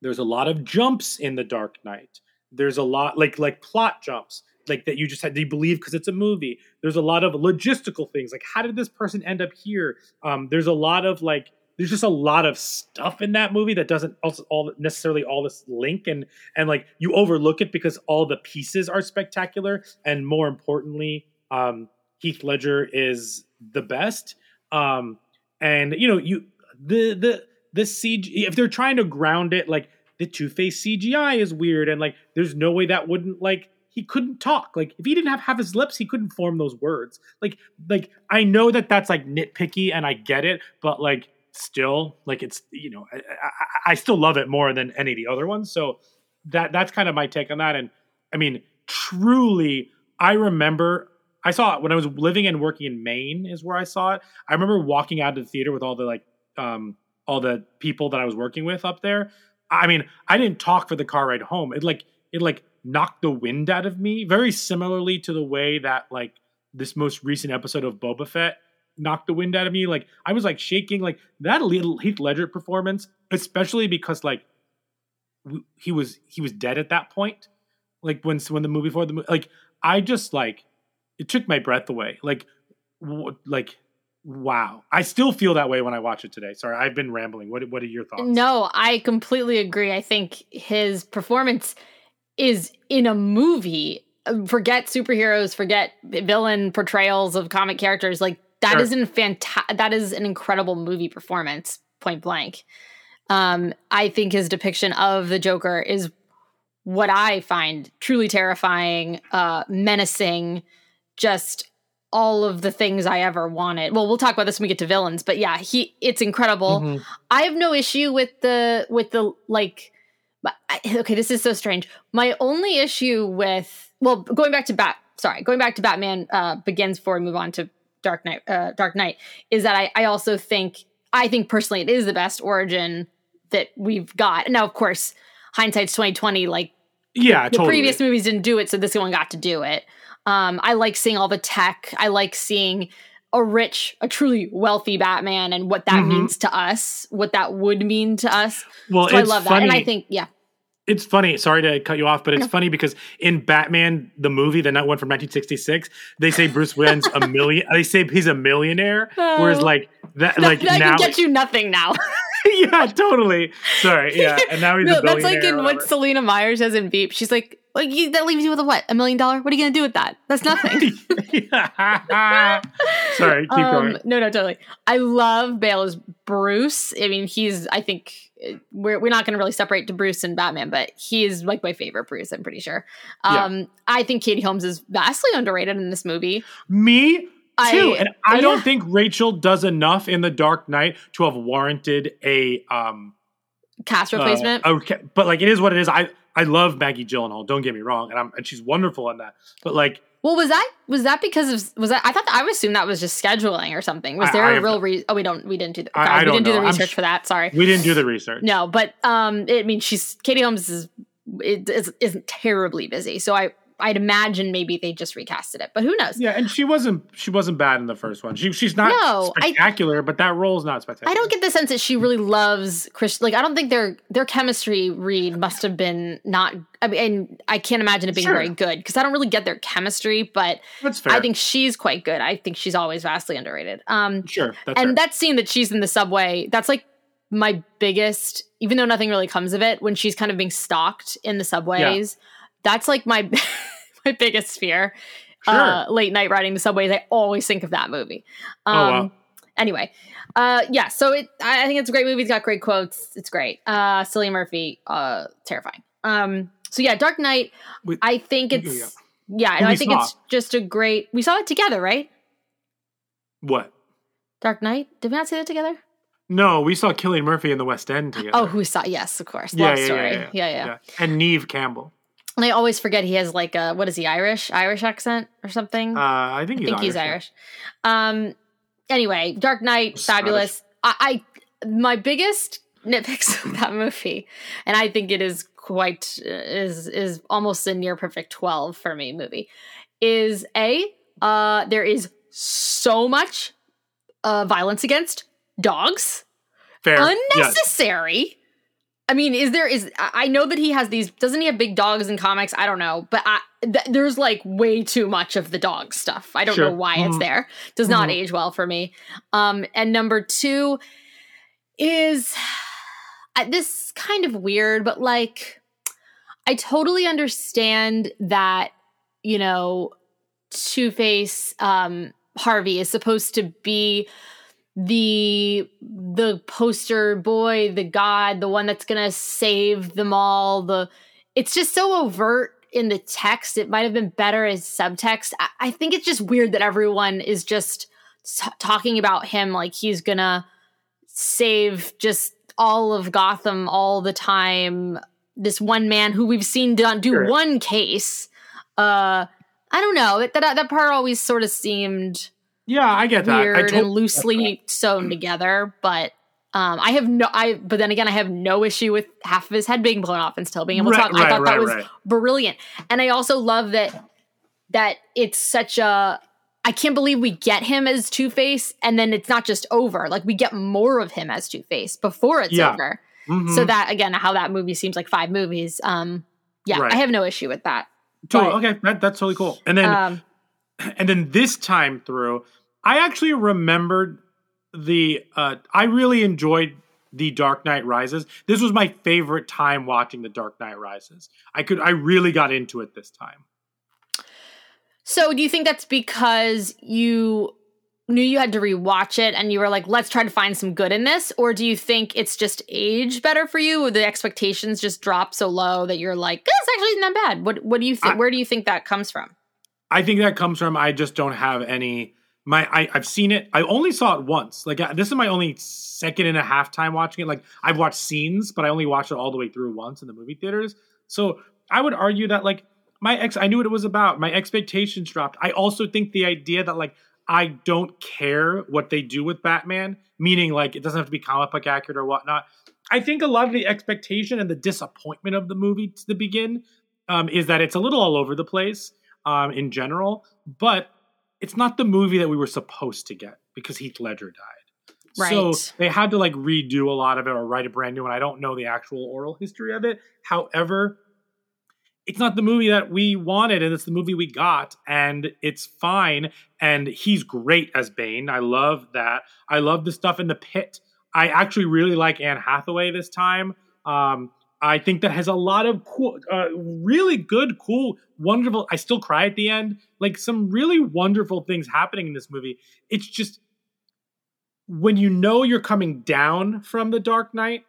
There's a lot of jumps in The Dark Knight. There's a lot like like plot jumps, like that you just had to believe because it's a movie. There's a lot of logistical things, like how did this person end up here? Um, there's a lot of like there's just a lot of stuff in that movie that doesn't also all necessarily all this link and and like you overlook it because all the pieces are spectacular and more importantly um Heath Ledger is the best um and you know you the the the CG if they're trying to ground it like the Two-Face CGI is weird and like there's no way that wouldn't like he couldn't talk. Like if he didn't have half his lips he couldn't form those words. Like like I know that that's like nitpicky and I get it but like still like it's you know I, I, I still love it more than any of the other ones. So that that's kind of my take on that. And i mean truly i remember i saw it when i was living and working in maine is where i saw it. I remember walking out of the theater with all the like um all the people that i was working with up there i mean i didn't talk for the car ride home it like it like knocked the wind out of me very similarly to the way that like this most recent episode of boba fett knocked the wind out of me. Like I was like shaking. Like that little Heath Ledger performance, especially because like he was he was dead at that point. Like when when the movie for the movie, like I just like it took my breath away. Like w- like wow. I still feel that way when I watch it today. Sorry, I've been rambling. What what are your thoughts? No, I completely agree. I think his performance is in a movie. Forget superheroes, forget villain portrayals of comic characters. Like that Sure. is an fanta- that is an incredible movie performance, point blank. Um, I think his depiction of the Joker is what I find truly terrifying, uh, menacing, just all of the things I ever wanted. Well, we'll talk about this when we get to villains, but yeah, he it's incredible. Mhm. I have no issue with the with the like. I- Okay, this is so strange. My only issue with well, going back to Bat, sorry, going back to Batman uh, Begins before we move on to Dark Knight, uh, Dark Knight, is that I, I also think I think personally it is the best origin that we've got. Now, of course, hindsight's twenty twenty. Like Yeah, the totally. previous movies didn't do it, so this one got to do it. Um, I like seeing all the tech. I like seeing a rich, a truly wealthy Batman and what that Mhm. means to us, what that would mean to us. well, So I it's love funny. that. And I think, yeah. It's funny. Sorry to cut you off, but it's No. funny because in Batman the movie, the night one from 1966, they say Bruce Wayne's a million. They say he's a millionaire, <laughs> whereas Oh. like that, That, like that now, can get you nothing now. <laughs> yeah, totally. Sorry, yeah, and now he's no, a that's like in what. Selina Meyer says in Veep. She's like, Like you, that leaves you with a what? A million dollar? What are you gonna do with that? That's nothing. <laughs> <laughs> Sorry, keep Um, going. No, no, totally. I love Bale as Bruce. I mean, he's. I think uh, we're we're not going to really separate to Bruce and Batman, but he is like my favorite Bruce. I'm pretty sure. Yeah. Um, I think Katie Holmes is vastly underrated in this movie. Me too. I- and I don't think Rachel does enough in The Dark Knight to have warranted a um Cast uh, replacement. okay, but like it is what it is. I I love Maggie Gyllenhaal. Don't get me wrong, and I'm and she's wonderful in that. But like well, was that was that because of was that? I thought that, I would assume that was just scheduling or something. Was I- there I a real reason? Oh, we don't. We didn't do the. I- we didn't do the research sh- for that. Sorry. we didn't do the research. No, but um, I mean, she's Katie Holmes is it is, isn't terribly busy, so I I'd imagine maybe they just recasted it, but who knows? Yeah, and she wasn't she wasn't bad in the first one. She she's not No, I- spectacular, but that role's not spectacular. I don't get the sense that she really loves Chris. Like, I don't think their their chemistry read must have been not. I mean, and I can't imagine it being Sure. very good because I don't really get their chemistry. But That's fair. I think she's quite good. I think she's always vastly underrated. Um, sure. That's and fair. that scene that she's in the subway, that's like my biggest. Even though nothing really comes of it, when she's kind of being stalked in the subways, that's like my <laughs> my biggest fear. Uh, late night riding the subways, I always think of that movie. Um, Oh, wow. Anyway, uh, yeah. So it, I, I think it's a great movie. It's got great quotes. It's great. Uh, Cillian Murphy, uh, terrifying. Um, so yeah, Dark Knight. I think it's yeah. yeah. Who I think saw? it's just a great. We saw it together, right? what? Dark Knight. Did we not see that together? No, we saw Cillian Murphy in the West End together. Oh, who saw? Yes, of course. yeah, Love yeah, story. yeah, Yeah yeah, And Neve Campbell. And I always forget he has like a what is he Irish Irish accent or something. Uh, I think I he's think he's yeah. Irish. Um. Anyway, Dark Knight, fabulous. I, I my biggest nitpicks <laughs> of that movie, and I think it is quite is is almost a near perfect twelve for me. Movie is a uh there is so much uh violence against dogs Fair. Yes. I mean, is there is I know that he has these doesn't he have big dogs in comics? I don't know, but I, th- there's like way too much of the dog stuff. I don't Sure. know why it's Mhm. there. Does not Mhm. age well for me. Um and number 2 is I- this kind of weird, but like I totally understand that you know Two-Face um Harvey is supposed to be the the poster boy, the god, the one that's gonna save them all. The it's just so overt in the text. It might have been better as subtext. I, I think it's just weird that everyone is just t- talking about him like he's gonna save just all of Gotham all the time. This one man who we've seen done do Sure. one case. Uh, I don't know. That that, that part always sort of seemed Yeah, I get that. I weird totally and loosely sewn together, but um, I have no. I but then again, I have no issue with half of his head being blown off and still being able to Right, talk. I right, thought that right, was right. brilliant, and I also love that that it's such a. I can't believe we get him as Two Face, and then it's not just over. Like we get more of him as Two Face before it's Yeah. over. Mhm. So that again, how that movie seems like five movies. Um, yeah. I have no issue with that. Totally. but- okay, that, that's totally cool. And then Um, and then this time through, I actually remembered the. Uh, I really enjoyed the Dark Knight Rises. This was my favorite time watching the Dark Knight Rises. I could. I really got into it this time. So do you think that's because you knew you had to rewatch it and you were like, let's try to find some good in this? Or do you think it's just age better for you or the expectations just drop so low that you're like, this actually isn't that bad? What what do you think where do you think that comes from? I think that comes from I just don't have any. My I, I've seen it. I only saw it once. Like this is my only second and a half time watching it. Like I've watched scenes, but I only watched it all the way through once in the movie theaters. So I would argue that like my ex, I knew what it was about. My expectations dropped. I also think the idea that like I don't care what they do with Batman, meaning like it doesn't have to be comic book accurate or whatnot. I think a lot of the expectation and the disappointment of the movie to the begin um, is that it's a little all over the place um, in general, but it's not the movie that we were supposed to get because Heath Ledger died. So they had to like redo a lot of it or write a brand new one. I don't know the actual oral history of it. However, it's not the movie that we wanted and it's the movie we got and it's fine and he's great as Bane. I love that. I love the stuff in the pit. I actually really like Anne Hathaway this time. Um I think that has a lot of cool, uh, really good, cool, wonderful. I still cry at the end. Like some really wonderful things happening in this movie. It's just when you know you're coming down from the Dark Knight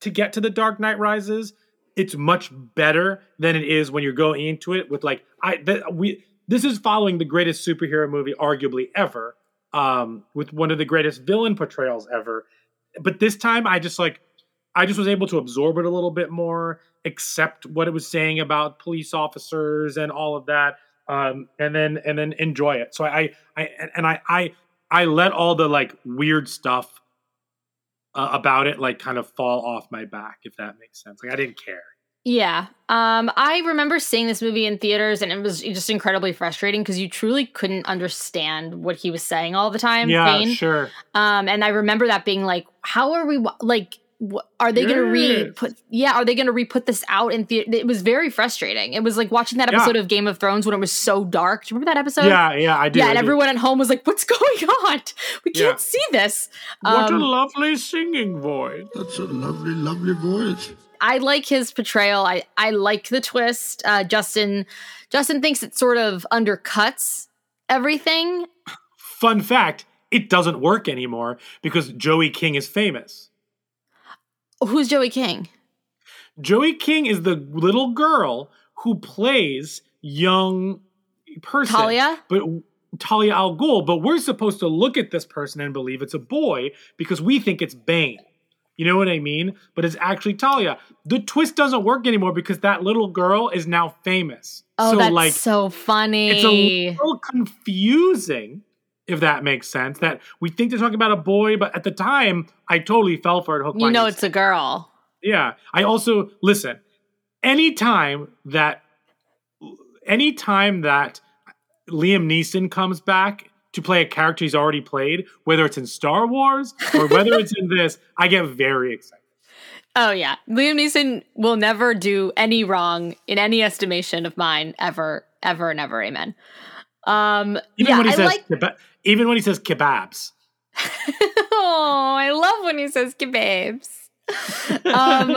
to get to the Dark Knight Rises, it's much better than it is when you're going into it with like I that we this is following the greatest superhero movie arguably ever um with one of the greatest villain portrayals ever but this time I just like I just was able to absorb it a little bit more, accept what it was saying about police officers and all of that, um, and then and then enjoy it. So I I and I I I let all the like weird stuff uh, about it like kind of fall off my back, if that makes sense. Like I didn't care. Yeah. Um, I remember seeing this movie in theaters and it was just incredibly frustrating because you truly couldn't understand what he was saying all the time. Yeah, sure. Um, and I remember that being like, how are we, like, are they going to re put? yeah, are they going to re put this out in theater? It was very frustrating. It was like watching that Yeah. episode of Game of Thrones when it was so dark. Do you remember that episode? yeah, yeah, I do. yeah, I and do. everyone at home was like, "What's <laughs> going on? We can't Yeah. see this." What a Um, lovely singing voice. That's a lovely, lovely voice. I like his portrayal. I I like the twist. Uh, Justin Justin thinks it sort of undercuts everything. Fun fact: it doesn't work anymore because Joey King is famous. Who's Joey King? Joey King is the little girl who plays young person. Talia? But Talia Al Ghul, but we're supposed to look at this person and believe it's a boy because we think it's Bane. You know what I mean? But it's actually Talia. The twist doesn't work anymore because that little girl is now famous. Oh, so that's like so funny. it's a little confusing if that makes sense that we think they're talking about a boy but at the time i totally fell for it hook, you know it's a girl. yeah. I also listen. Anytime that anytime that Liam Neeson comes back to play a character he's already played, whether it's in Star Wars or <laughs> whether it's in this, I get very excited. Oh yeah, Liam Neeson will never do any wrong in any estimation of mine ever, ever, and ever. Amen. Um, Even yeah, when he I says like. keba- even when he says kebabs. <laughs> oh, I love when he says kebabs. <laughs> um,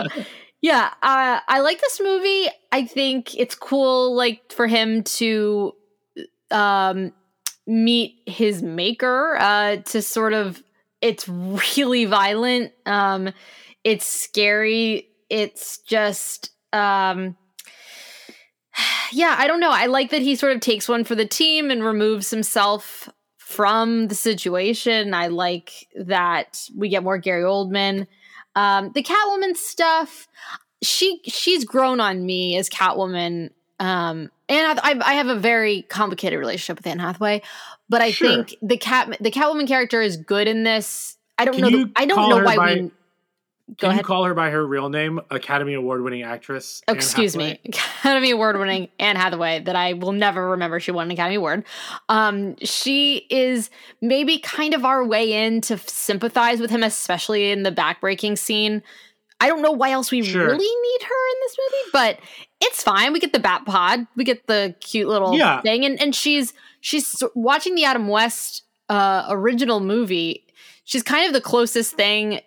yeah, uh, I like this movie. I think it's cool, like for him to um, meet his maker. Uh, to sort of, it's really violent. Um, it's scary. It's just. Um, yeah, I don't know. I like that he sort of takes one for the team and removes himself from the situation. I like that we get more Gary Oldman. Um, the Catwoman stuff, she she's grown on me as Catwoman. Um, and I, I have a very complicated relationship with Anne Hathaway, but I Sure. think the cat the Catwoman character is good in this. I don't Can know. The, I don't know why by- we. Go Can ahead. you call her by her real name, Academy Award winning actress? Oh, excuse me, <laughs> Academy Award winning Anne Hathaway that I will never remember she won an Academy Award. Um, she is maybe kind of our way in to sympathize with him, especially in the backbreaking scene. I don't know why else we Sure. really need her in this movie, but it's fine. We get the Bat Pod, we get the cute little Yeah. thing, and and she's she's watching the Adam West uh, original movie. She's kind of the closest thing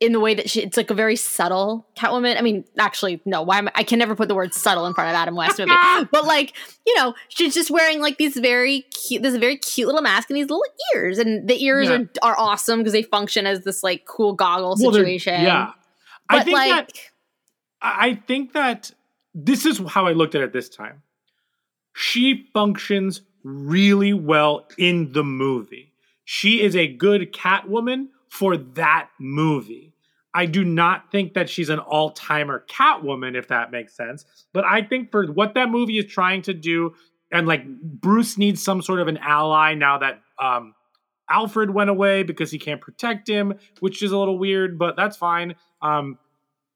in the way that she it's like a very subtle Catwoman. I mean, actually, no, why am I, I can never put the word subtle in front of Adam West movie. <laughs> but like, you know, she's just wearing like these very cute this very cute little mask and these little ears. And the ears Yeah. are, are awesome because they function as this like cool goggle Well, situation. Yeah. But I think like that I I think that this is how I looked at it this time. She functions really well in the movie. She is a good Catwoman for that movie. I do not think that she's an all timer Catwoman, if that makes sense. But I think for what that movie is trying to do, and like Bruce needs some sort of an ally now that um, Alfred went away because he can't protect him, which is a little weird, but that's fine. Um,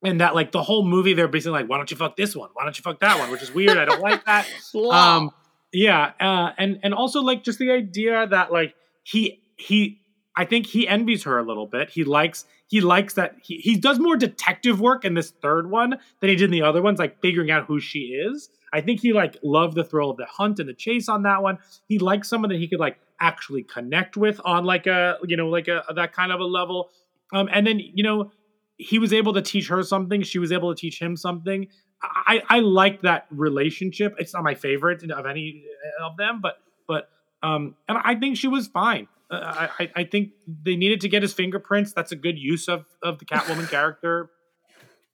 and that like the whole movie, they're basically like, "Why don't you fuck this one? Why don't you fuck that one?" Which is weird. I don't like that. <laughs> Um, yeah, uh, and and also like just the idea that like he he, I think he envies her a little bit. He likes he likes that he he does more detective work in this third one than he did in the other ones, like figuring out who she is. I think he like loved the thrill of the hunt and the chase on that one. He likes someone that he could like actually connect with on like a you know like a that kind of a level. Um, and then you know he was able to teach her something. She was able to teach him something. I I like that relationship. It's not my favorite of any of them, but but um, and I think she was fine. Uh, I I think they needed to get his fingerprints. That's a good use of of the Catwoman <laughs> character.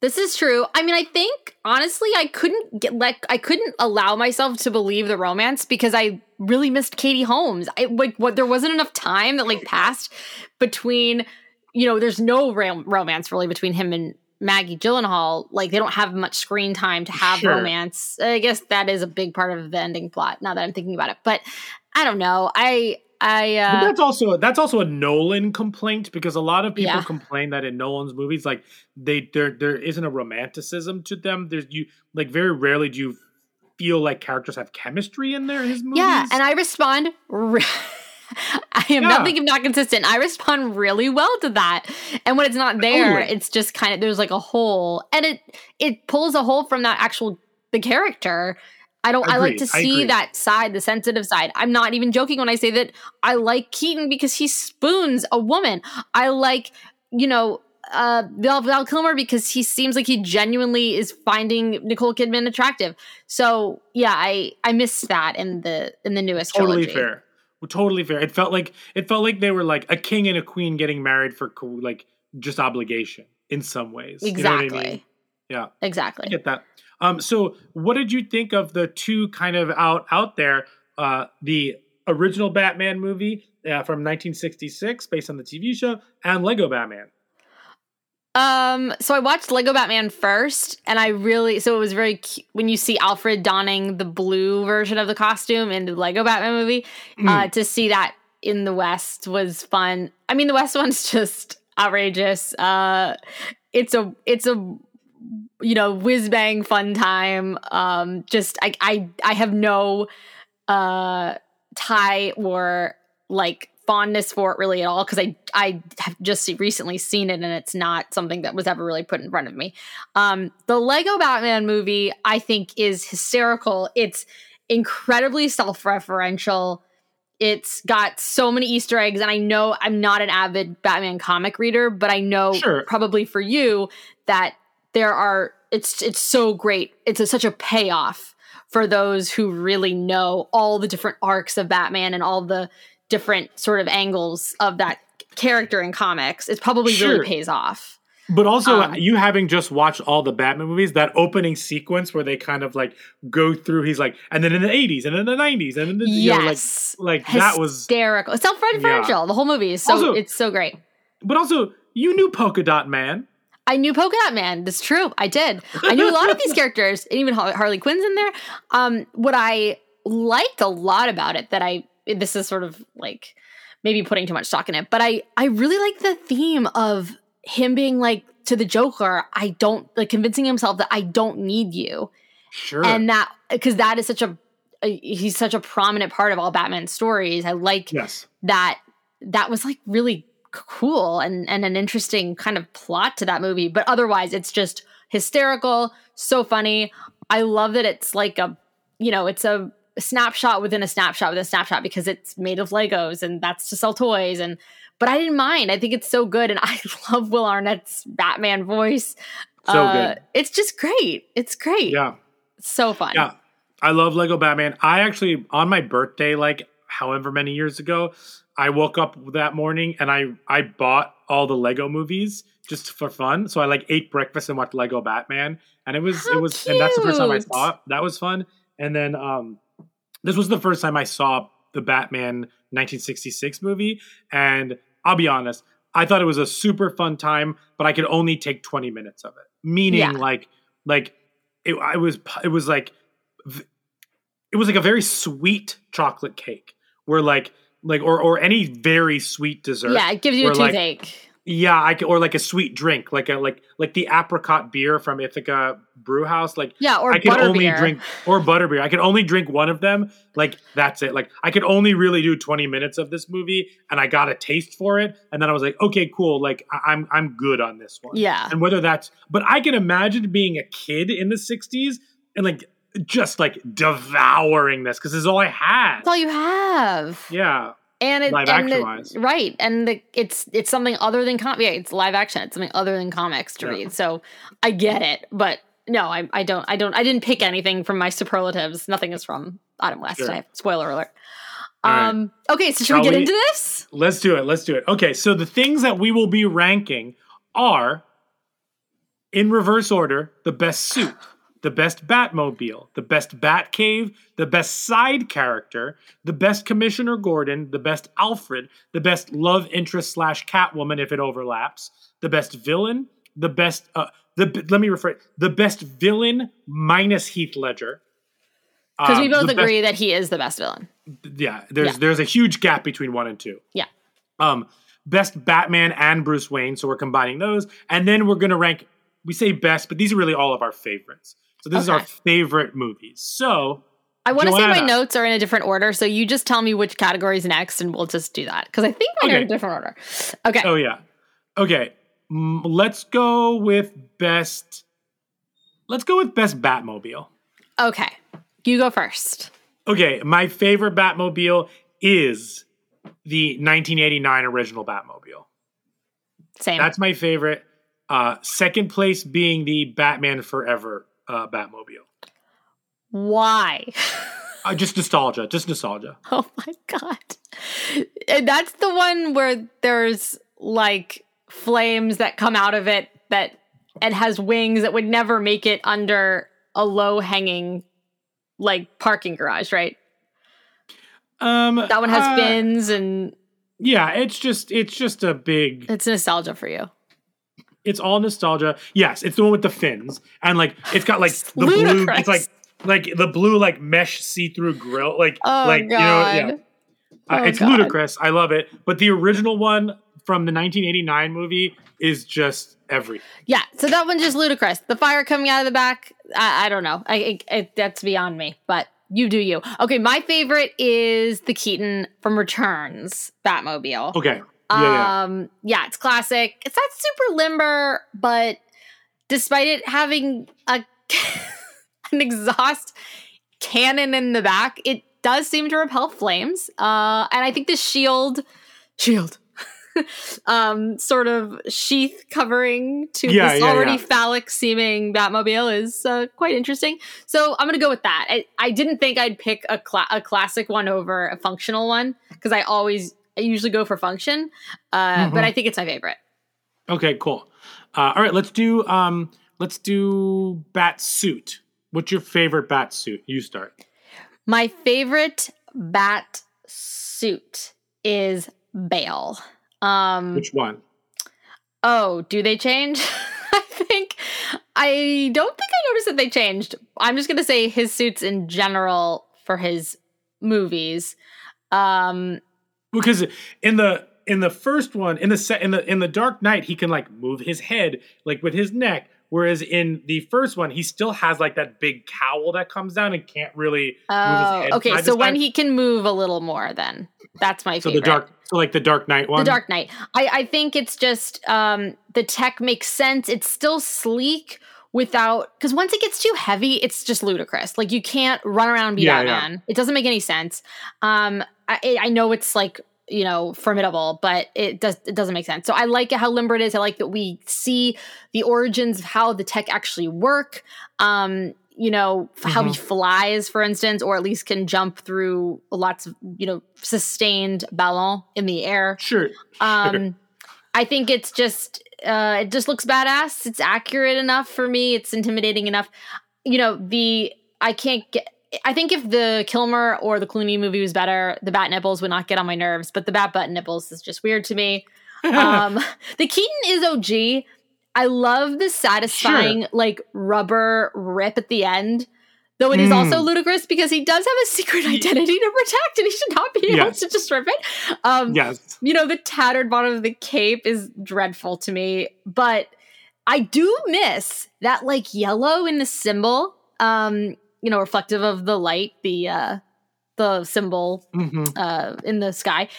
This is true. I mean, I think honestly, I couldn't get like I couldn't allow myself to believe the romance because I really missed Katie Holmes. I like what there wasn't enough time that like passed between. You know, there's no rom- romance really between him and Maggie Gyllenhaal. Like they don't have much screen time to have Sure. romance. I guess that is a big part of the ending plot. Now that I'm thinking about it, but I don't know. I I uh, that's also that's also a Nolan complaint because a lot of people Yeah. complain that in Nolan's movies, like they there there isn't a romanticism to them. There's you like very rarely do you feel like characters have chemistry in their his movies. Yeah, and I respond. Re- <laughs> I am Yeah. nothing if not consistent. I respond really well to that, and when it's not there, Totally. it's just kind of there's like a hole, and it it pulls a hole from that actual the character. I don't. I like to see that side, the sensitive side. I'm not even joking when I say that I like Keaton because he spoons a woman. I like you know uh Val, Val Kilmer because he seems like he genuinely is finding Nicole Kidman attractive. So yeah, I I missed that in the in the newest totally trilogy. fair. Totally fair. It felt like it felt like they were like a king and a queen getting married for like just obligation in some ways. You know I Exactly. mean? Yeah. I Exactly. get that. Um, so what did you think of the two kind of out out there? Uh, the original Batman movie uh, from 1966, based on the TV show, and Lego Batman. Um, so I watched Lego Batman first, and I really so it was very cu- when you see Alfred donning the blue version of the costume in the Lego Batman movie. Uh, to see that in the West was fun. I mean, the West <laughs> one's just outrageous. Uh, it's a it's a you know whiz bang fun time. Um, just I I I have no uh tie or like fondness for it really at all because I I have just recently seen it and it's not something that was ever really put in front of me. Um, the Lego Batman movie I think is hysterical. It's incredibly self-referential. It's got so many Easter eggs, and I know I'm not an avid Batman comic reader, but I know Sure. probably for you that there are. It's it's so great. It's a, such a payoff for those who really know all the different arcs of Batman and all the different sort of angles of that character in comics. It probably Sure. really pays off. But also, Um, you having just watched all the Batman movies, that opening sequence where they kind of like go through, he's like, and then in the 80s, and in the 90s, and then the, you know, like, yes, like that was. hysterical. It's self-referential. The whole movie is so Also- it's so great. But also, you knew Polka Dot Man. I knew Polka Dot Man. That's true. I did. I knew a lot of these <laughs> characters, and even Harley Quinn's in there. Um, what I liked a lot about it that I this is sort of like maybe putting too much stock in it, but I I really like the theme of him being like to the Joker. I don't like convincing himself that I don't need you, Sure. and that because that is such a, a he's such a prominent part of all Batman stories. I like yes. that that was like really cool and and an interesting kind of plot to that movie but otherwise it's just hysterical so funny i love that it's like a you know it's a snapshot within a snapshot within a snapshot because it's made of legos and that's to sell toys and but i didn't mind i think it's so good and <laughs> i love will arnett's batman voice So Uh, good. it's just great it's great Yeah. so fun Yeah. I love Lego Batman. I actually, on my birthday, like however many years ago, I woke up that morning and I I bought all the Lego movies just for fun. So I like ate breakfast and watched Lego Batman, and it was How it was and that's the first time I saw it. That was fun. And then um, this was the first time I saw the Batman 1966 movie, and I'll be honest, I thought it was a super fun time, but I could only take 20 minutes of it. Meaning, Yeah. like like it, I was it was like it was like a very sweet chocolate cake where like like or or any very sweet dessert yeah it gives you a where, like, toothache. Yeah i could, or like a sweet drink like a like like the apricot beer from ithaca brew house like yeah or i could only butterbeer. drink or butterbeer. I could only drink one of them like that's it. Like i could only really do 20 minutes of this movie and i got a taste for it and then i was like okay cool like I- i'm i'm good on this one. Yeah. And whether that's but i can imagine being a kid in the 60s and like just like devouring this because this is all i had that's all you have yeah and it Live and action the- right and the, it's it's something other than com- yeah, it's live action it's something other than comics to Yeah. read so i get it but no I, I don't i don't i didn't pick anything from my superlatives nothing is from Adam West Sure. I, spoiler alert All right. um okay so should Shall we get we- into this Let's do it. Let's do it. Okay, so the things that we will be ranking are in reverse order the best suit, the best Batmobile, the best Batcave, the best side character, the best Commissioner Gordon, the best Alfred, the best love interest slash Catwoman if it overlaps, the best villain, the best, uh, the let me rephrase, the best villain minus Heath Ledger. because we Um, both the best- agree that he is the best villain yeah, there's Yeah. there's a huge gap between one and two. yeah Um, best Batman and Bruce Wayne, so we're combining those, and then we're gonna rank. We say best, but these are really all of our favorites. So this is our favorite movies. So I want to say my notes are in a different order, so you just tell me which category is next, and we'll just do that because I think mine are in a different order. Okay, oh yeah, okay. Let's go with best. Let's go with best Batmobile. okay, you go first. Okay, my favorite Batmobile is the 1989 original Batmobile. Same. That's my favorite. Uh, second place being the Batman Forever uh, Batmobile. Why? Uh, just nostalgia, just nostalgia. <laughs> Oh my god. And that's the one where there's like flames that come out of it that and has wings that would never make it under a low hanging like parking garage, right? Um, That one has uh, fins and Yeah, it's just it's just a big. it's nostalgia for you. It's all nostalgia. Yes, it's the one with the fins and like it's got like the blue. It's like like the blue like mesh see through grill. Like Oh like god. you know yeah. Uh, Oh, it's God. ludicrous. I love it. But the original one from the 1989 movie is just everything. Yeah, so that one's just ludicrous. The fire coming out of the back, I, I don't know. I, it, it, that's beyond me, but you do you. Okay, my favorite is the Keaton from Returns Batmobile. Okay. Yeah, yeah. Um, yeah, it's classic. It's not super limber, but despite it having a <laughs> an exhaust cannon in the back, it does seem to repel flames. Uh, and I think the shield, shield, <laughs> um, sort of sheath covering to Yeah, this yeah, already yeah. phallic seeming Batmobile is uh, quite interesting. So I'm gonna go with that. I, I didn't think I'd pick a cla- a classic one over a functional one because I always I usually go for function, uh, but Mhm. I think it's my favorite. Okay, cool. Uh, all right, let's do um let's do bat suit. What's your favorite bat suit? You start. My favorite bat suit is Bale. Um, Which one? oh, do they change? <laughs> I think I don't think I noticed that they changed. I'm just gonna say his suits in general for his movies. Um, Because in the in the first one, in the set in the in the Dark Knight, he can like move his head like with his neck. Whereas in the first one, he still has like that big cowl that comes down and can't really move his oh, head. okay. So when he can move a little more, then that's my so favorite. the dark so like the Dark Knight one. The Dark Knight. I, I think it's just um, the tech makes sense. It's still sleek without because once it gets too heavy, it's just ludicrous. Like you can't run around and be Yeah, yeah. Batman. It doesn't make any sense. Um, I, I know it's like you know formidable, but it does it doesn't make sense. So I like how limber it is. I like that we see the origins of how the tech actually work. Um, you know f- how he Mm-hmm. flies, for instance, or at least can jump through lots of you know sustained ballon in the air. Sure. Um, I think it's just uh, it just looks badass. It's accurate enough for me. It's intimidating enough. You know, the I can't get. I think if the Kilmer or the Clooney movie was better, the bat nipples would not get on my nerves. But the bat butt nipples is just weird to me. <laughs> um, the Keaton is OG. I love the satisfying like rubber rip at the end. Though it is also Mm. ludicrous because he does have a secret identity to protect and he should not be able Yes. to just rip it. Um, yes. you know, the tattered bottom of the cape is dreadful to me, but I do miss that like yellow in the symbol, um, you know, reflective of the light, the uh the symbol hmm uh in the sky.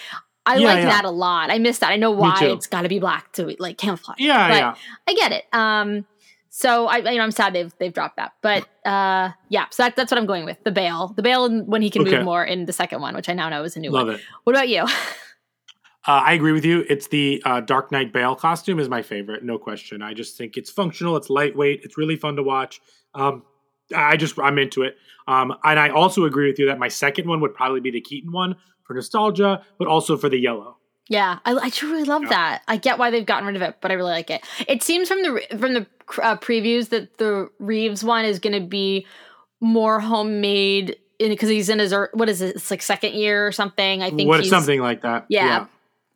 I Yeah, like yeah. that a lot. I miss that. I know why it's got to be black to like camouflage. Yeah, but yeah. I get it. Um so I, you know, I'm sad they've they've dropped that, but uh, yeah. So that, that's what I'm going with the Bale, the Bale when he can Okay. move more in the second one, which I now know is a new Love one. it. What about you? Uh, I agree with you. It's the uh, Dark Knight Bale costume is my favorite, no question. I just think it's functional. It's lightweight. It's really fun to watch. Um, I just I'm into it. Um, and I also agree with you that my second one would probably be the Keaton one for nostalgia, but also for the yellow. Yeah, I, I truly love Yeah. that. I get why they've gotten rid of it, but I really like it. It seems from the from the uh, previews that the Reeves one is going to be more homemade because he's in his what is it? It's like second year or something. I think What something like that? Yeah.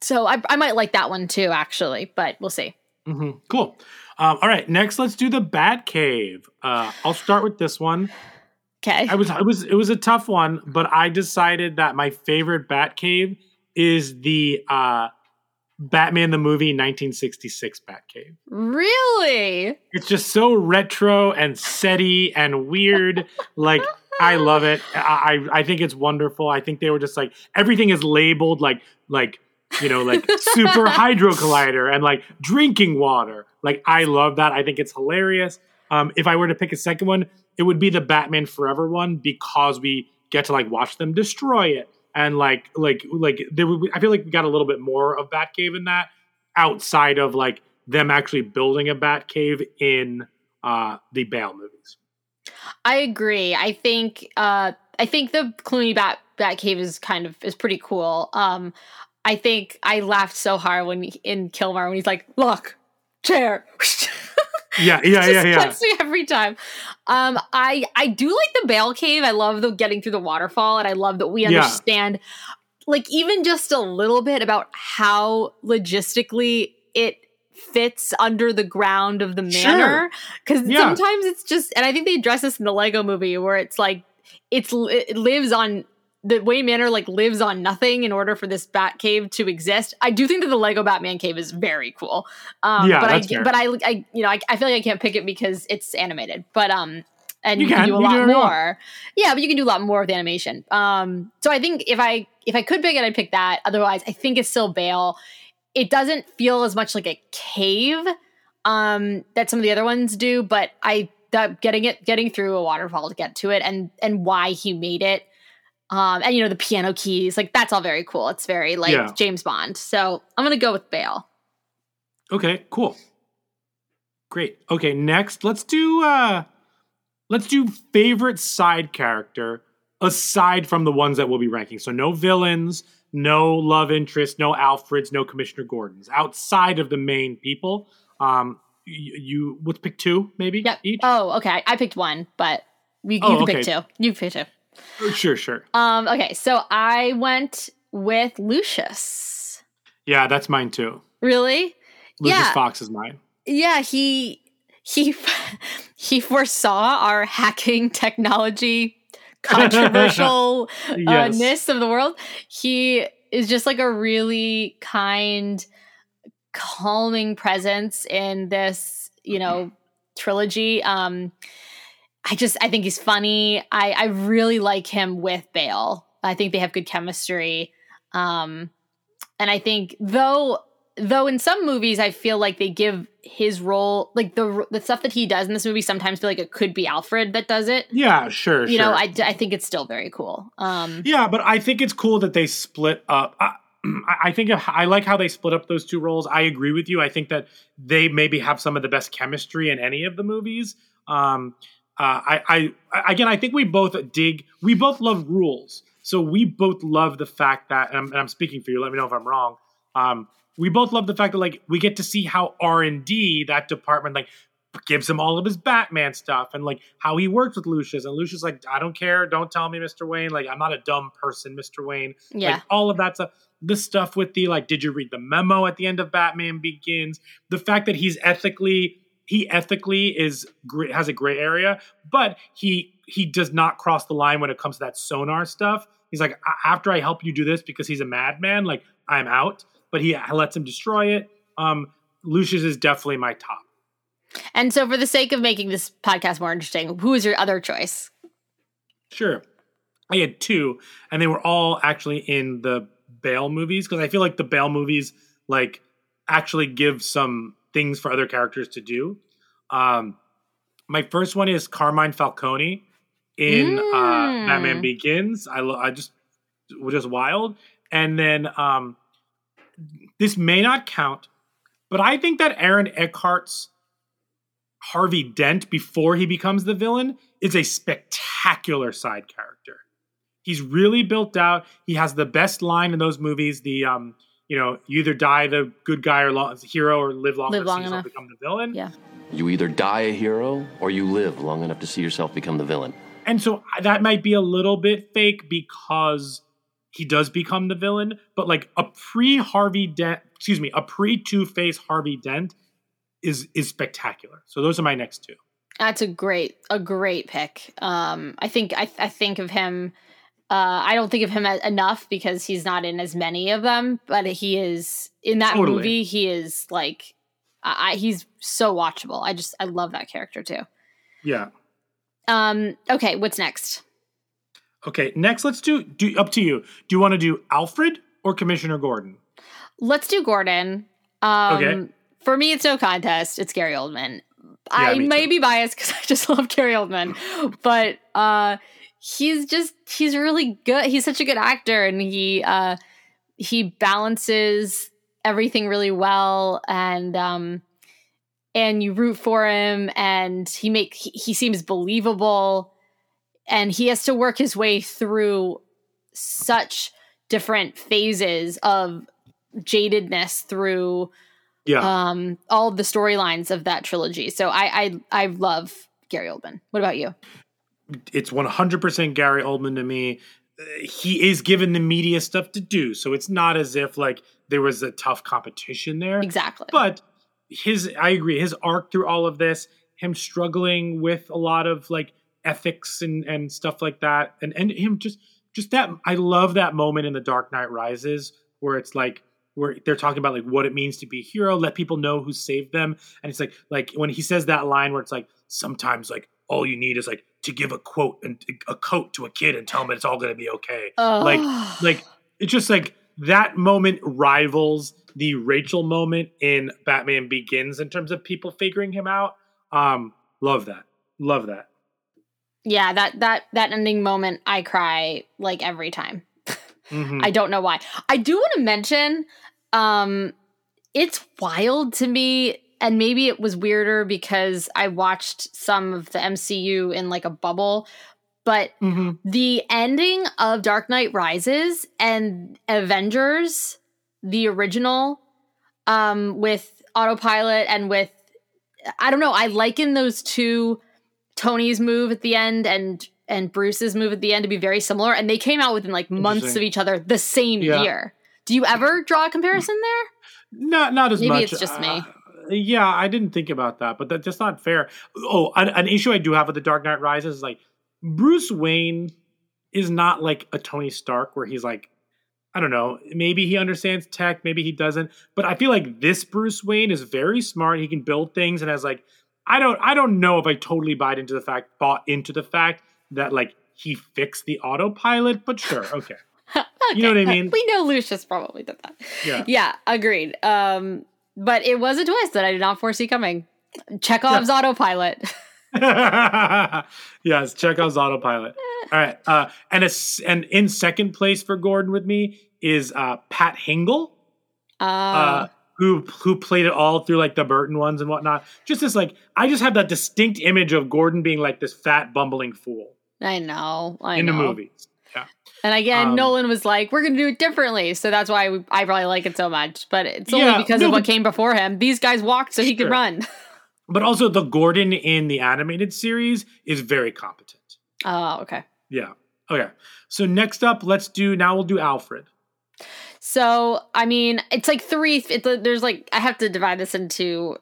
So I I might like that one too, actually, but we'll see. hmm Cool. Um, all right, next let's do the Bat Cave. Uh, I'll start with this one. Okay. I was it was it was a tough one, but I decided that my favorite Bat Cave is the uh, Batman the movie 1966 Batcave. Really? It's just so retro and setty and weird. <laughs> like I love it. I I I think it's wonderful. I think they were just like everything is labeled like like you know like super <laughs> hydro collider and like drinking water. Like I love that. I think it's hilarious. Um, if I were to pick a second one, it would be the Batman Forever one because we get to like watch them destroy it and like like like there would, I feel like we got a little bit more of Batcave in that outside of like them actually building a Batcave in uh the Bale movies. I agree. I think uh I think the Clooney Bat Bat Cave is kind of is pretty cool. Um I think I laughed so hard when in Kilmer when he's like, "Look, chair." <laughs> Yeah, <laughs> yeah, yeah, yeah. gets me every time. Um, I I do like the Bale Cave. I love the getting through the waterfall, and I love that we Yeah. understand, like even just a little bit about how logistically it fits under the ground of the manor. Because Yeah. sometimes it's just, and I think they address this in the Lego Movie, where it's like it's it lives on the Wayne Manor like lives on nothing in order for this Bat Cave to exist. I do think that the Lego Batman Cave is very cool. Um, Yeah, but that's I fair. but I I you know I, I feel like I can't pick it because it's animated. But um and You you, can, do a You lot want. more. Yeah, but you can do a lot more with animation. Um so I think if I if I could pick it, I'd pick that. Otherwise, I think it's still Bale. It doesn't feel as much like a cave um that some of the other ones do, but I that getting it getting through a waterfall to get to it and and why he made it um and you know the piano keys like that's all very cool it's very like Yeah. james bond so i'm gonna go with bale Okay, cool. Great. Okay, next let's do uh let's do favorite side character aside from the ones that we'll be ranking. So no villains, no love interest, no Alfreds, no Commissioner Gordons. Outside of the main people. Um you, you let's pick two maybe yep each. oh okay I, picked one but you, you Oh, can pick two you pick two Sure, sure. um okay so i went with lucius Yeah, that's mine too. really Lucius Yeah. Fox is mine. yeah he he <laughs> he foresaw our hacking technology <laughs> controversial Yes. uh, of the world. He is just like a really kind, calming presence in this, you know, trilogy. Um, I just I think he's funny. I I really like him with Bale. I think they have good chemistry. Um, and I think though though in some movies I feel like they give his role like the the stuff that he does in this movie sometimes feel like it could be Alfred that does it. Yeah, sure, You sure. know, I, I think it's still very cool. Um, Yeah, but I think it's cool that they split up. I, <clears throat> I think I like how they split up those two roles. I agree with you. I think that they maybe have some of the best chemistry in any of the movies. Um, uh, I, I, again, I think we both dig. We both love rules, so we both love the fact that. And I'm, and I'm speaking for you. Let me know if I'm wrong. Um, we both love the fact that like we get to see how R and D that department like gives him all of his Batman stuff and like how he works with Lucius. And Lucius like, I don't care. Don't tell me, Mr. Wayne. Like I'm not a dumb person, Mr. Wayne. yeah. Like all of that stuff. The stuff with the like, did you read the memo at the end of Batman Begins? The fact that he's ethically he ethically is has a gray area, but he he does not cross the line when it comes to that sonar stuff. He's like, after I help you do this because he's a madman, like I'm out. But he lets him destroy it. Um, Lucius is definitely my top. And so, for the sake of making this podcast more interesting, who is your other choice? Sure. I had two, and they were all actually in the Bale movies because I feel like the Bale movies like actually give some things for other characters to do. Um, my first one is Carmine Falcone in uh, Mm. Batman Begins. I lo- I just was just wild. And then um, this may not count, but I think that Aaron Eckhart's Harvey Dent before he becomes the villain is a spectacular side character. He's really built out. He has the best line in those movies. The um, you know, you either die the good guy or long, hero, or live long Live enough to long see yourself become the villain. Yeah. You either die a hero or you live long enough to see yourself become the villain. And so that might be a little bit fake because he does become the villain, but like a pre Harvey Dent, excuse me, a pre Two Face Harvey Dent is is spectacular. So those are my next two. That's a great a great pick. Um, I think I I think of him. Uh, I don't think of him as enough because he's not in as many of them, but he is in that Totally. movie. He is like, I, he's so watchable. I just I love that character too. Yeah. Um, okay, what's next? Okay. Next, let's do do up to you. Do you want to do Alfred or Commissioner Gordon? Let's do Gordon. Um, Okay. For me, it's no contest. It's Gary Oldman. I may too. be biased because I just <laughs> love Gary Oldman, but uh, he's just he's really good. He's such a good actor, and he uh, he balances everything really well, and um, and you root for him, and he make he, he seems believable, and he has to work his way through such different phases of jadedness through Yeah. um all of the storylines of that trilogy. So I I I love Gary Oldman. What about you? It's 100% Gary Oldman to me. He is given the media stuff to do, so it's not as if like there was a tough competition there. Exactly. But his, I agree, his arc through all of this, him struggling with a lot of like ethics and and stuff like that, and and him just just that. I love that moment in The Dark Knight Rises where it's like where they're talking about like what it means to be a hero, let people know who saved them, and it's like like when he says that line where it's like sometimes like all you need is like to give a quote and a coat to a kid and tell him it's all going to be okay. Oh. Like like it's just like that moment rivals the Rachel moment in Batman Begins in terms of people figuring him out. Um, love that. Love that. yeah, that that that ending moment I cry like every time. Mhm. <laughs> I don't know why. I do want to mention um it's wild to me and maybe it was weirder because I watched some of the MCU in like a bubble, but Mhm. the ending of Dark Knight Rises and Avengers, the original, um, with autopilot and with I don't know, I liken those two Tony's move at the end and and Bruce's move at the end to be very similar, and they came out within like months of each other the same Yeah. year. Do you ever draw a comparison there? Not not as Maybe much. Maybe it's just me. Yeah, I didn't think about that, but that, that's not fair. Oh, an, an issue I do have with the Dark Knight Rises is like Bruce Wayne is not like a Tony Stark where he's like, I don't know, maybe he understands tech, maybe he doesn't, but I feel like this Bruce Wayne is very smart. He can build things and has like, I don't, I don't know if I totally buy into the fact, bought into the fact that like he fixed the autopilot, but sure, <laughs> okay. You know what I mean? We know Lucius probably did that. Yeah. Yeah, agreed. Um, but it was a twist that I did not foresee coming. Chekhov's autopilot. <laughs> yes, Chekhov's autopilot. All right, uh, and a and in second place for Gordon with me is uh, Pat Hingle, Uh, uh, who who played it all through like the Burton ones and whatnot. Just this like, I just have that distinct image of Gordon being like this fat bumbling fool I know. I in know. the movies. Yeah, And again, Um, Nolan was like, "We're going to do it differently," so that's why we, I probably like it so much. But it's Yeah, only because no, of what came before him. These guys walked so he could run. <laughs> but also the Gordon in the animated series is very competent. Oh, okay. Yeah. Okay. So next up, let's do now. We'll do Alfred. So I mean, it's like three. It's there's like I have to divide this into.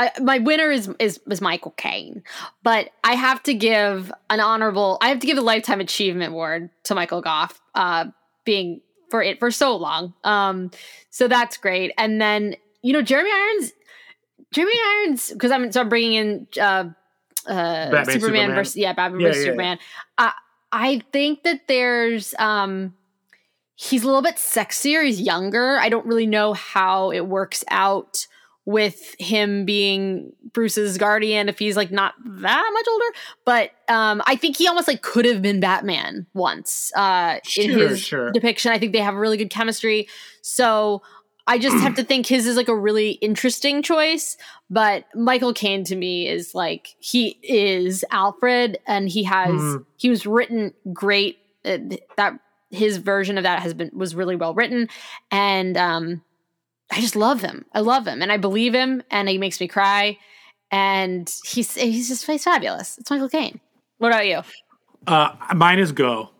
I, my winner is, is is Michael Caine, but I have to give an honorable. I have to give a lifetime achievement award to Michael Gough, uh, being for it for so long. Um, so that's great. And then you know Jeremy Irons, Jeremy Irons, because I'm so I'm bringing in uh, uh, Batman, Superman, Superman. versus yeah Batman Yeah, versus yeah, yeah. Superman. I I think that there's um he's a little bit sexier. He's younger. I don't really know how it works out with him being Bruce's guardian if he's like not that much older. But um, I think he almost like could have been Batman once uh, in his sure. depiction. I think they have really good chemistry. So I just have to think his is like a really interesting choice. But Michael Caine to me is like he is Alfred, and he has Mhm. he was written great. Uh, that his version of that has been was really well written, and um, I just love him. I love him, and I believe him, and he makes me cry. And he's he's just he's fabulous. It's Michael Caine. What about you? Uh, mine is Gough.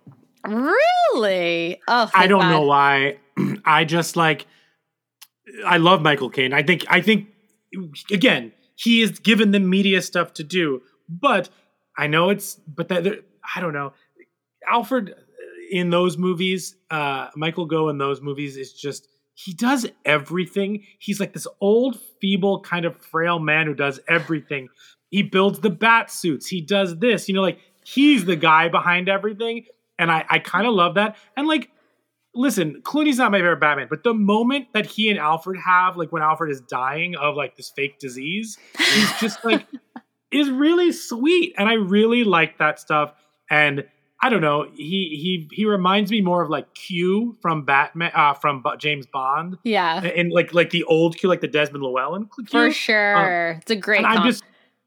Really? Oh, I don't God. know why. <clears throat> I just like I love Michael Caine. I think I think again, he is given the media stuff to do, but I know it's but that I don't know. Alfred in those movies, uh Michael Gough in those movies is just he does everything. He's like this old, feeble, kind of frail man who does everything. He builds the bat suits. He does this. You know, like he's the guy behind everything. And I, I kind of love that. And like, listen, Clooney's not my favorite Batman, but the moment that he and Alfred have, like when Alfred is dying of like this fake disease, he's just like <laughs> is really sweet. And I really like that stuff. And I don't know, he he he reminds me more of like Q from Batman uh from James Bond. Yeah, And like like the old Q, like the Desmond Llewellyn Q. for sure. it's a great. I'm just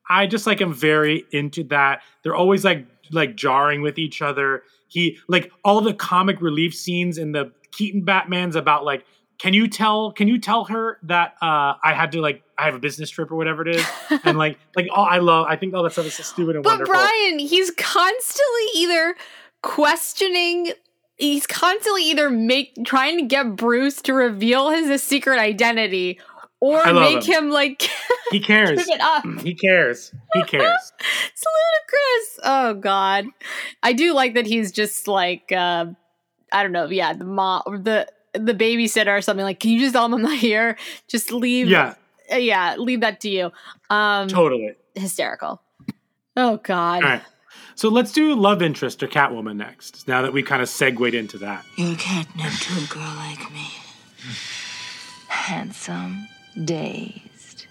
I just like am very into that. They're always like like jarring with each other. He like all the comic relief scenes in the Keaton Batman's about like can you tell can you tell her that uh I had to like I have a business trip or whatever it is and like <laughs> like oh I love I think all that stuff is so stupid and But wonderful. Brian, he's constantly either questioning he's constantly either make trying to get Bruce to reveal his secret identity or make him. him, like <laughs> he cares. give it up. He cares. He <laughs> cares. It's ludicrous. Oh god. I do like that he's just like uh I don't know, yeah, the mom or the the babysitter or something like, can you just tell him I'm not here? Just leave yeah, uh, yeah, leave that to you. Um totally. hysterical. Oh god. All right. So let's do love interest or Catwoman next. Now that we kind of segued into that. You can't catnip to a girl like me. Handsome, dazed,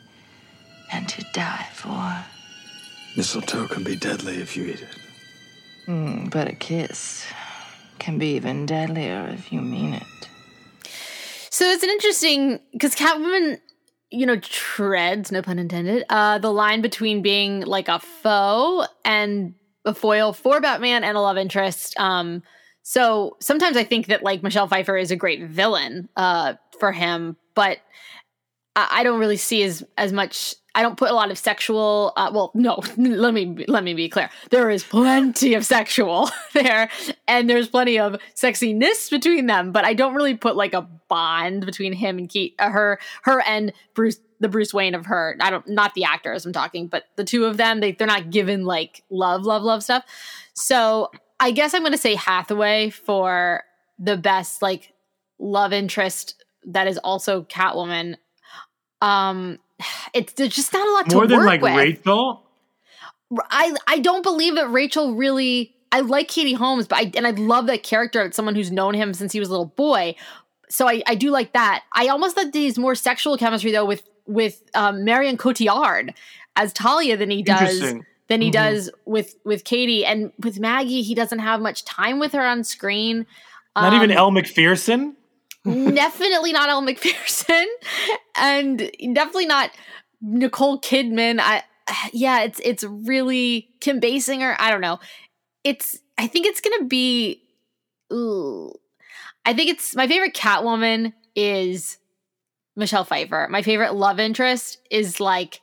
and to die for. Mistletoe can be deadly if you eat it. Mm, but a kiss can be even deadlier if you mean it. So it's an interesting because Catwoman, you know, treads, no pun intended, uh, the line between being like a foe and a foil for Batman and a love interest. Um, so sometimes I think that like Michelle Pfeiffer is a great villain uh, for him, but I, don't really see as as much. I don't put a lot of sexual. Uh, well, no. <laughs> Let me let me be clear. There is plenty of sexual <laughs> there, and there's plenty of sexiness between them. But I don't really put like a bond between him and Kate, uh, her, her and Bruce, the Bruce Wayne of her. I don't, not the actors I'm talking, but the two of them. They they're not given like love, love, love stuff. So I guess I'm going to say Hathaway for the best like love interest that is also Catwoman. Um, it's there's just not a lot More to than like with. Rachel. I I don't believe that Rachel really. I like Katie Holmes, but I and I love that character someone who's known him since he was a little boy. So I I do like that. I almost thought he's more sexual chemistry though with with um, Marion Cotillard as Talia than he does than he Mhm. does with with Katie and with Maggie. He doesn't have much time with her on screen. Not even Um, Elle Macpherson. Definitely not Elle Macpherson, and definitely not Nicole Kidman. I yeah, it's it's really Kim Basinger. I don't know. It's I think it's gonna be. Ooh, I think it's my favorite Catwoman is Michelle Pfeiffer. My favorite love interest is like.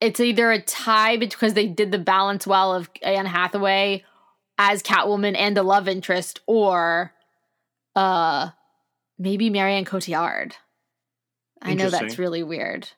It's either a tie because they did the balance well of Anne Hathaway as Catwoman and a love interest, or uh maybe Marion Cotillard. I know that's really weird.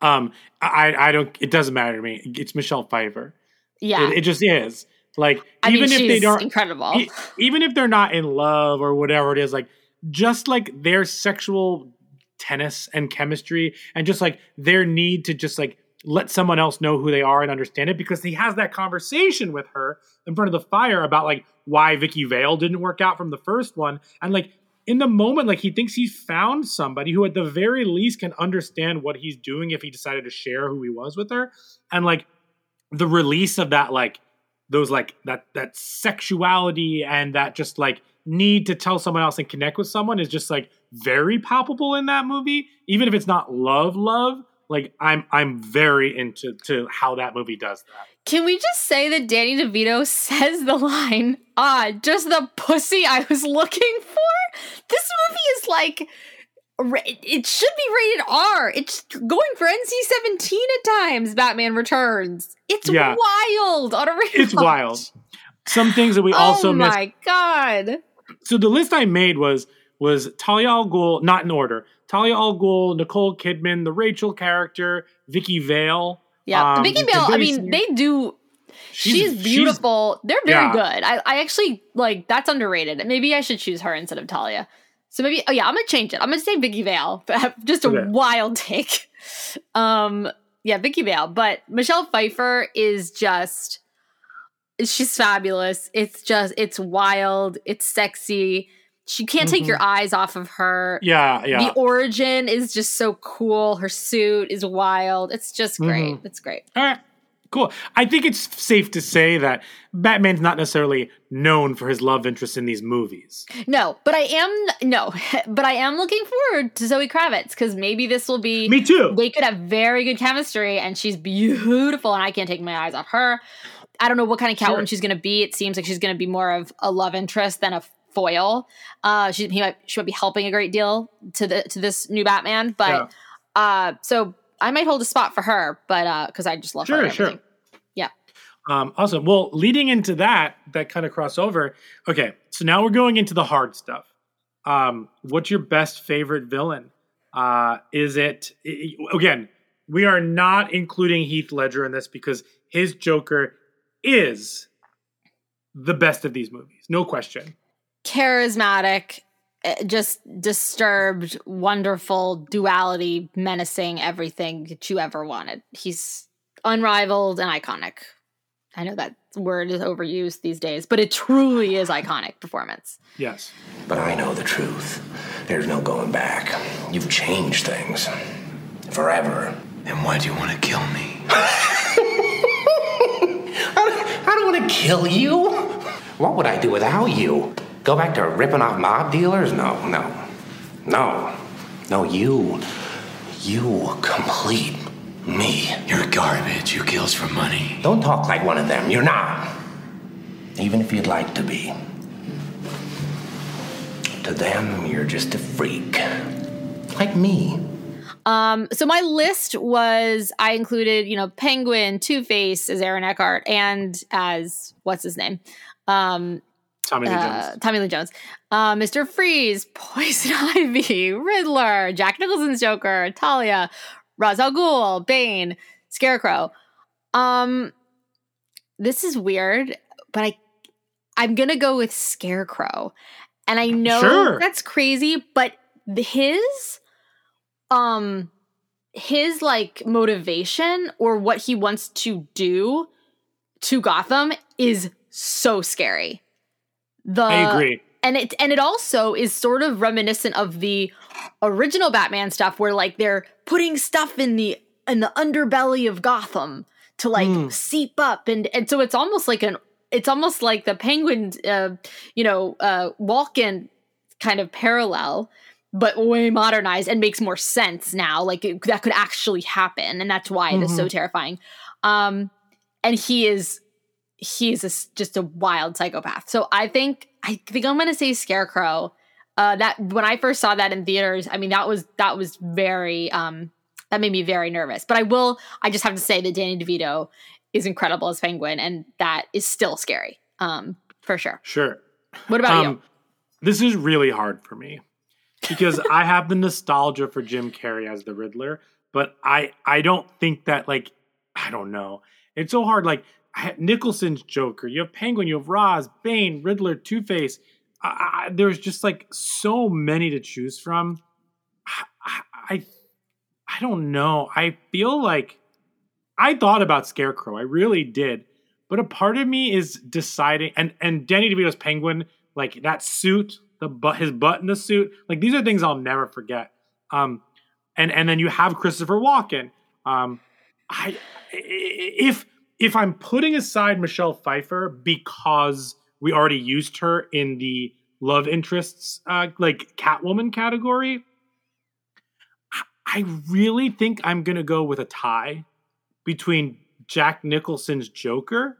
Um, I I don't. It doesn't matter to me. It's Michelle Pfeiffer. Yeah. It, it just is. Like I even mean, if they don't, incredible. e- even if they're not in love or whatever it is, like just like their sexual tennis and chemistry, and just like their need to just like let someone else know who they are and understand it, because he has that conversation with her in front of the fire about like why Vicki Vale didn't work out from the first one, and like in the moment, like he thinks he's found somebody who, at the very least, can understand what he's doing if he decided to share who he was with her, and like the release of that, like those, like that that sexuality and that just like need to tell someone else and connect with someone is just like very palpable in that movie, even if it's not love, love. Like I'm, I'm very into to how that movie does that. Can we just say that Danny DeVito says the line, ah, just the pussy I was looking for? This movie is like, it should be rated R. It's going for NC 17 at times, Batman Returns. It's Yeah. wild on a rewatch. It's wild. Some things that we also missed. oh missed. my God. So the list I made was was Talia al Ghul, not in order. Talia al Ghul, Nicole Kidman, the Rachel character, Vicki Vale. Yeah, um, Vicki Vale. I mean, they do. She's, she's- beautiful. They're very yeah. good. I, I actually like that's underrated. Maybe I should choose her instead of Talia. So maybe oh yeah, I'm gonna change it. I'm gonna say Vicki Vale. <laughs> Just a wild take. Um, yeah, Vicki Vale. But Michelle Pfeiffer is just she's fabulous. It's just it's wild. It's sexy. She can't take Mhm. your eyes off of her. Yeah, yeah. The origin is just so cool. Her suit is wild. It's just great. Mhm. It's great. All right. Cool. I think it's safe to say that Batman's not necessarily known for his love interest in these movies. No, but I am no, <laughs> but I am looking forward to Zoe Kravitz because maybe this will be. Me too. They could have very good chemistry, and she's beautiful, and I can't take my eyes off her. I don't know what kind of Catwoman Sure. she's going to be. It seems like she's going to be more of a love interest than a foil. Uh, she he might she might be helping a great deal to the to this new Batman, but uh, so I might hold a spot for her, but uh, because I just love her. Sure, sure. Yeah. Um, awesome. Well, leading into that, that kind of crossover. Okay, so now we're going into the hard stuff. Um, what's your best favorite villain? Uh, is it again? We are not including Heath Ledger in this because his Joker is the best of these movies, no question. Charismatic, eh, just disturbed, wonderful duality, menacing everything that you ever wanted. He's unrivaled and iconic. I know that word is overused these days, but it truly is iconic performance. Yes. But I know the truth. There's no going back. You've changed things. Forever. Then why do you want to kill me? <laughs> I don't want to kill you. What would I do without you? Go back to ripping off mob dealers? No, no. No. No, you. You complete me. You're garbage. You kills for money. Don't talk like one of them. You're not. Even if you'd like to be. To them, you're just a freak. Like me. Um, so my list was I included, you know, Penguin, Two Face as Aaron Eckhart, and as what's his name? Um, Tommy Lee uh, Jones. Tommy Lee Jones, uh, Mr. Freeze, <laughs> Poison Ivy, Riddler, Jack Nicholson's Joker, Talia, Ra's al Ghul, Bane, Scarecrow. Um, this is weird, but I, I'm gonna go with Scarecrow, and I know Sure. that's crazy, but his, um, his like motivation or what he wants to do to Gotham is so scary. The I agree. and it and it also is sort of reminiscent of the original Batman stuff where like they're putting stuff in the in the underbelly of Gotham to like Mm. seep up. And and so it's almost like an it's almost like the penguin uh you know uh walk-in kind of parallel but way modernized and makes more sense now. Like it, that could actually happen. And that's why it is so terrifying. Um and he is he is a just a wild psychopath. So I think I think I'm gonna say Scarecrow. Uh, that when I first saw that in theaters, I mean that was that was very um that made me very nervous. But I will I just have to say that Danny DeVito is incredible as Penguin, and that is still scary. Um, for sure. Sure. What about you? Um, This is really hard for me because <laughs> I have the nostalgia for Jim Carrey as the Riddler, but I I don't think that like I don't know. It's so hard. Like Nicholson's Joker, you have Penguin, you have Ra's, Bane, Riddler, Two Face. There's just like so many to choose from. I, I I I don't know. I feel like I thought about Scarecrow. I really did. But a part of me is deciding and and Danny DeVito's Penguin, like that suit, the butt, his butt in the suit. Like these are things I'll never forget. Um, and and then you have Christopher Walken. Um, I if if I'm putting aside Michelle Pfeiffer because we already used her in the love interests uh, like Catwoman category, I really think I'm gonna go with a tie between Jack Nicholson's Joker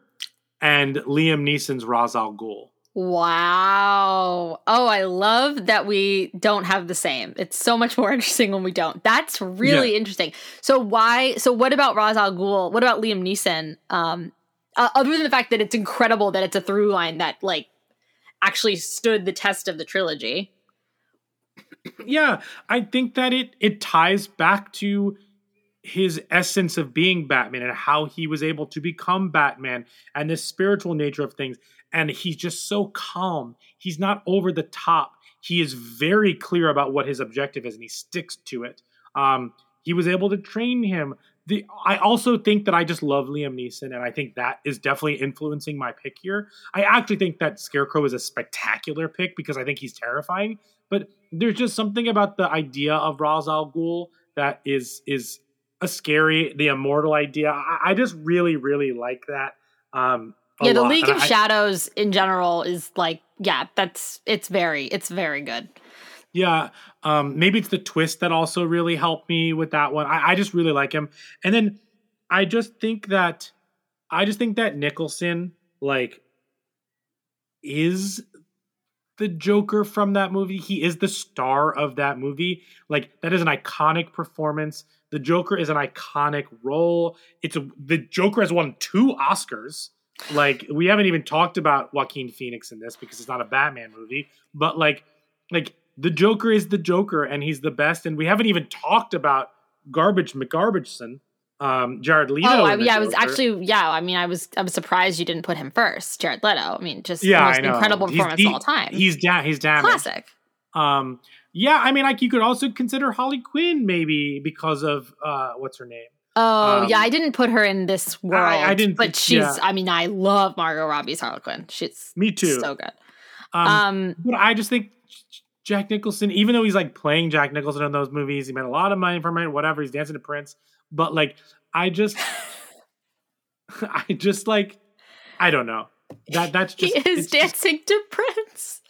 and Liam Neeson's Ra's al Ghul. Wow. Oh, I love that we don't have the same. It's so much more <laughs> interesting when we don't. That's really Yeah. interesting. So why so what about Ra's al Ghul? What about Liam Neeson? Um uh, other than the fact that it's incredible that it's a through line that like actually stood the test of the trilogy. yeah, I think that it it ties back to his essence of being Batman and how he was able to become Batman and the spiritual nature of things. And he's just so calm. He's not over the top. He is very clear about what his objective is and he sticks to it. Um, he was able to train him. The, I also think that I just love Liam Neeson, and I think that is definitely influencing my pick here. I actually think that Scarecrow is a spectacular pick because I think he's terrifying. But there's just something about the idea of Ra's al Ghul that is is a scary, the immortal idea. I, I just really, really like that. Um, yeah, the lot. League And of I- Shadows in general is like yeah, that's it's very it's very good. Yeah, um, maybe it's the twist that also really helped me with that one. I, I just really like him, and then I just think that I just think that Nicholson like is the Joker from that movie. He is the star of that movie. Like that is an iconic performance. The Joker is an iconic role. It's a, the Joker has won two Oscars. Like we haven't even talked about Joaquin Phoenix in this because it's not a Batman movie, but like like the Joker is the Joker and he's the best and we haven't even talked about Garbage McGarbageson, um Jared Leto. oh, I, yeah, I was actually yeah. I mean, I was I was surprised you didn't put him first, Jared Leto. I mean, just yeah, the most incredible He's- performance he- of all time. He's down. He's damaged. Classic. Um, yeah, I mean, like you could also consider Harley Quinn maybe because of uh, what's her name? Oh Um, yeah, I didn't put her in this world. I didn't but she's. yeah. I mean, I love Margot Robbie's Harley Quinn. She's Me too. so good. Um, Um, but I just think Jack Nicholson, even though he's like playing Jack Nicholson in those movies, he made a lot of money from it. Whatever, he's dancing to Prince. But like, I just, <laughs> <laughs> I just like, I don't know. That that's just he is it's just- dancing to Prince.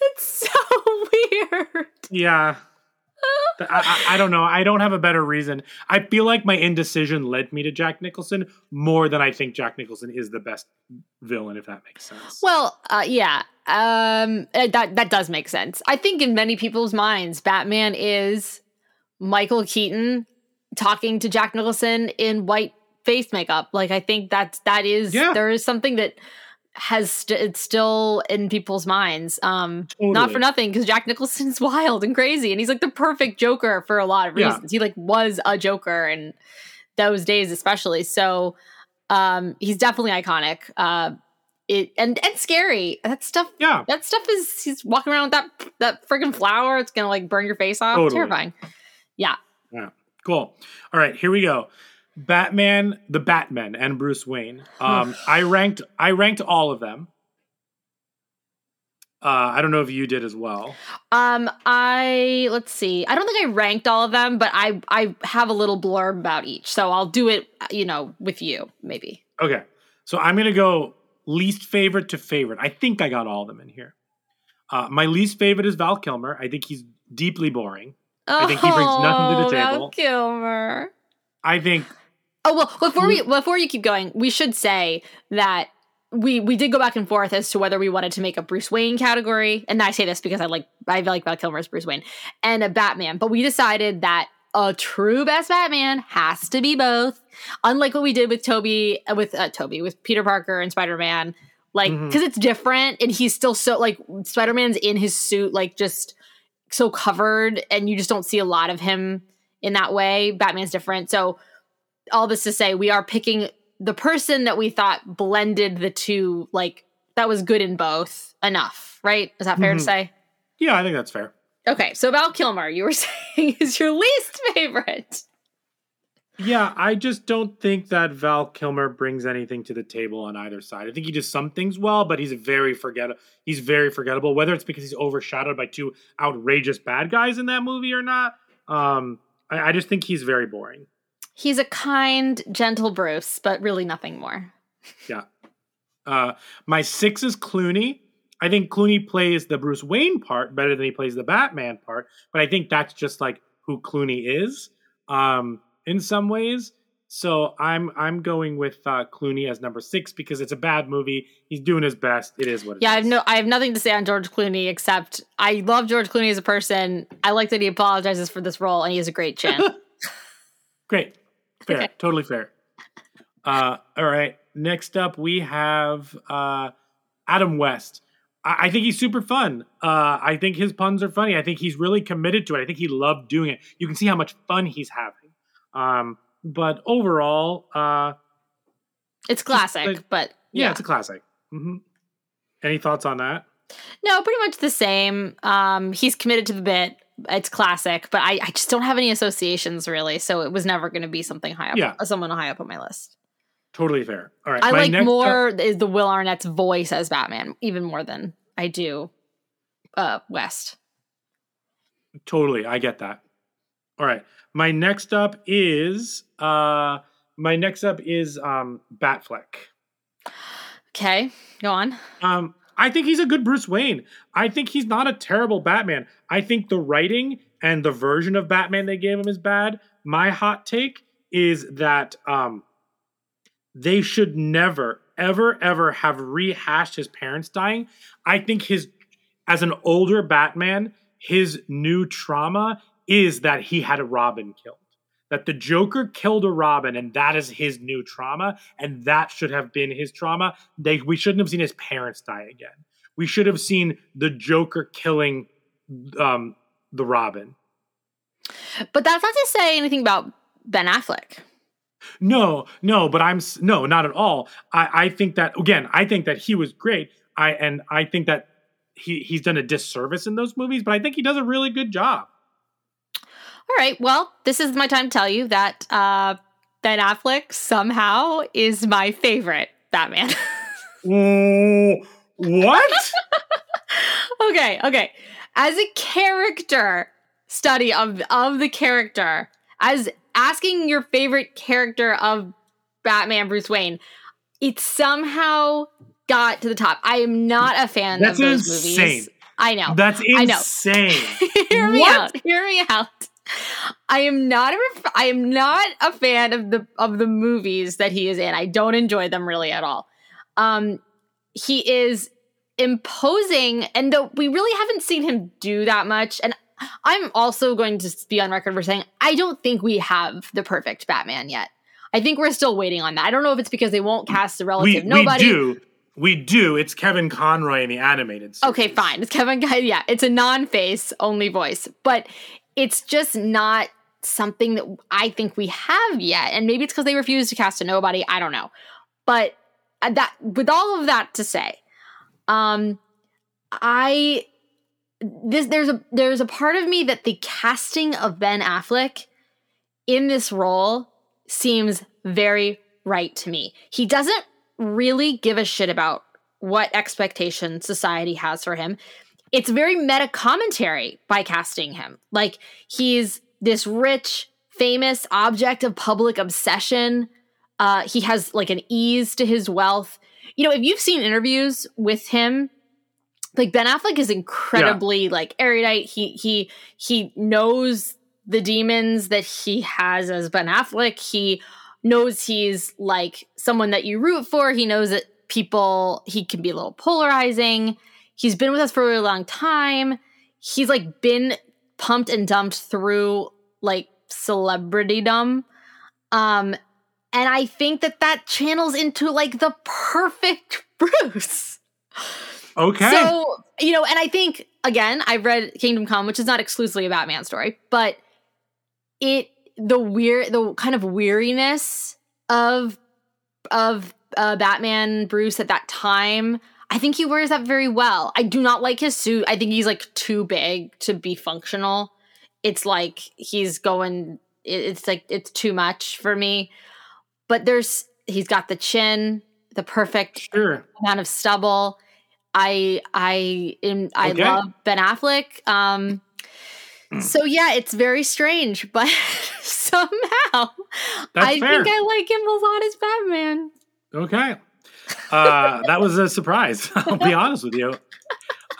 It's so <laughs> weird. Yeah. I, I, I don't know. I don't have a better reason. I feel like my indecision led me to Jack Nicholson more than I think Jack Nicholson is the best villain, if that makes sense. Well, uh, yeah, um, uh, that that does make sense. I think in many people's minds, Batman is Michael Keaton talking to Jack Nicholson in white face makeup. Like I think that's that is Yeah. there is something that has st- it's still in people's minds. Um, not for nothing because Jack Nicholson's <laughs> wild and crazy, and he's like the perfect Joker for a lot of Yeah. reasons. He like was a Joker in those days, especially. So um, he's definitely iconic. Uh, it and and scary. That stuff. Yeah. That stuff is. He's walking around with that that freaking flower. It's gonna like burn your face off. Totally. Terrifying. Yeah. Yeah. Cool. All right, here we go. Batman, the Batman, and Bruce Wayne. Um, <sighs> I ranked. I ranked all of them. Uh, I don't know if you did as well. Um. I let's see. I don't think I ranked all of them, but I I have a little blurb about each. So I'll do it. You know, with you maybe. Okay, so I'm gonna go least favorite to favorite. I think I got all of them in here. Uh, my least favorite is Val Kilmer. I think he's deeply boring. I think he brings nothing to the Oh, Val. Kilmer. I think Oh well, before we before you keep going, we should say that we we did go back and forth as to whether we wanted to make a Bruce Wayne category, and I say this because I like I like Val Kilmer as Bruce Wayne and a Batman, but we decided that a true best Batman has to be both. Unlike what we did with Tobey with uh, Tobey with Peter Parker and Spider Man, like because it's different, and he's still so like Spider Man's in his suit, like just so covered, and you just don't see a lot of him in that way. Batman's different, so all this to say we are picking the person that we thought blended the two like that was good in both enough right is that fair to Mhm. say yeah, I think that's fair. okay so val kilmer you were <laughs> saying is your least favorite Yeah, I just don't think that Val Kilmer brings anything to the table on either side. I think he does some things well, but he's very forget he's very forgettable. Whether it's because he's overshadowed by two outrageous bad guys in that movie or not, um, I, I just think he's very boring. He's a kind, gentle Bruce, but really nothing more. Yeah. Uh, my six is Clooney. I think Clooney plays the Bruce Wayne part better than he plays the Batman part, but I think that's just like who Clooney is um, in some ways. So I'm I'm going with uh, Clooney as number six because it's a bad movie. He's doing his best. It is what it yeah, is. I have no I have nothing to say on George Clooney except I love George Clooney as a person. I like that he apologizes for this role and he has a great chin. <laughs> Great. Fair. Totally fair. Uh, all right. Next up, we have uh, Adam West. I-, I think he's super fun. Uh, I think his puns are funny. I think he's really committed to it. I think he loved doing it. You can see how much fun he's having. Um, but overall, uh, it's classic, like- but yeah, yeah. it's a classic. hmm Any thoughts on that? No, pretty much the same. Um, he's committed to the bit. It's classic, but I, I just don't have any associations really, so it was never going to be something high up, Yeah. someone high up on my list. Totally fair. All right. I my like up- more is the Will Arnett's voice as Batman, even more than I do uh, West. Totally, I get that. All right. My next up is uh my next up is um Batfleck. Okay, go on. Um I think he's a good Bruce Wayne. I think he's not a terrible Batman. I think the writing and the version of Batman they gave him is bad. My hot take is that um they should never ever ever have rehashed his parents dying. I think his as an older Batman, his new trauma is that he had a Robin killed. That the Joker killed a Robin, and that is his new trauma, and that should have been his trauma. They we shouldn't have seen his parents die again. We should have seen the Joker killing um, the Robin. But that's not to say anything about Ben Affleck. No, no, but I'm no, not at all. I, I think that again, I think that he was great. I and I think that he he's done a disservice in those movies, but I think he does a really good job. All right, well, this is my time to tell you that uh, Ben Affleck somehow is my favorite Batman. <laughs> Mm, what? <laughs> okay, okay. As a character study of of the character, as asking your favorite character of Batman Bruce Wayne, it somehow got to the top. I am not a fan That's of those insane. movies. I know. That's I know. insane. <laughs> Hear me What? out. Hear me out. I am not a ref- I am not a fan of the of the movies that he is in. I don't enjoy them really at all. Um he is imposing and though we really haven't seen him do that much and I'm also going to be on record for saying I don't think we have the perfect Batman yet. I think we're still waiting on that. I don't know if it's because they won't cast we, relative we nobody. do. We do. It's Kevin Conroy in the animated series. Okay, fine. It's Kevin. Yeah, it's a non-face only voice, but it's just not something that I think we have yet. And maybe it's because they refuse to cast a nobody. I don't know. But uh, that, with all of that to say, um, I this there's a there's a part of me that the casting of Ben Affleck in this role seems very right to me. He doesn't really give a shit about what expectation society has for him. It's very meta commentary by casting him. Like he's this rich, famous object of public obsession. Uh, he has like an ease to his wealth. You know, if you've seen interviews with him, like Ben Affleck is incredibly like erudite. He he he knows the demons that he has as Ben Affleck. He knows he's like someone that you root for. He knows that people he can be a little polarizing. He's been with us for a really long time. He's like been pumped and dumped through like celebritydom. Um and I think that that channels into like the perfect <laughs> Bruce. Okay. So, you know, and I think again, I've read Kingdom Come, which is not exclusively a Batman story, but it the weird the kind of weariness of of uh, Batman Bruce at that time, I think he wears that very well. I do not like his suit. I think he's like too big to be functional. It's like he's going it's like it's too much for me. But there's he's got the chin, the perfect Sure. amount of stubble. I I am I Okay. love Ben Affleck. Um so yeah, it's very strange, <laughs> but somehow That's I fair. think I like him a lot as Batman. Okay. Uh, that was a surprise. <laughs> I'll be honest with you.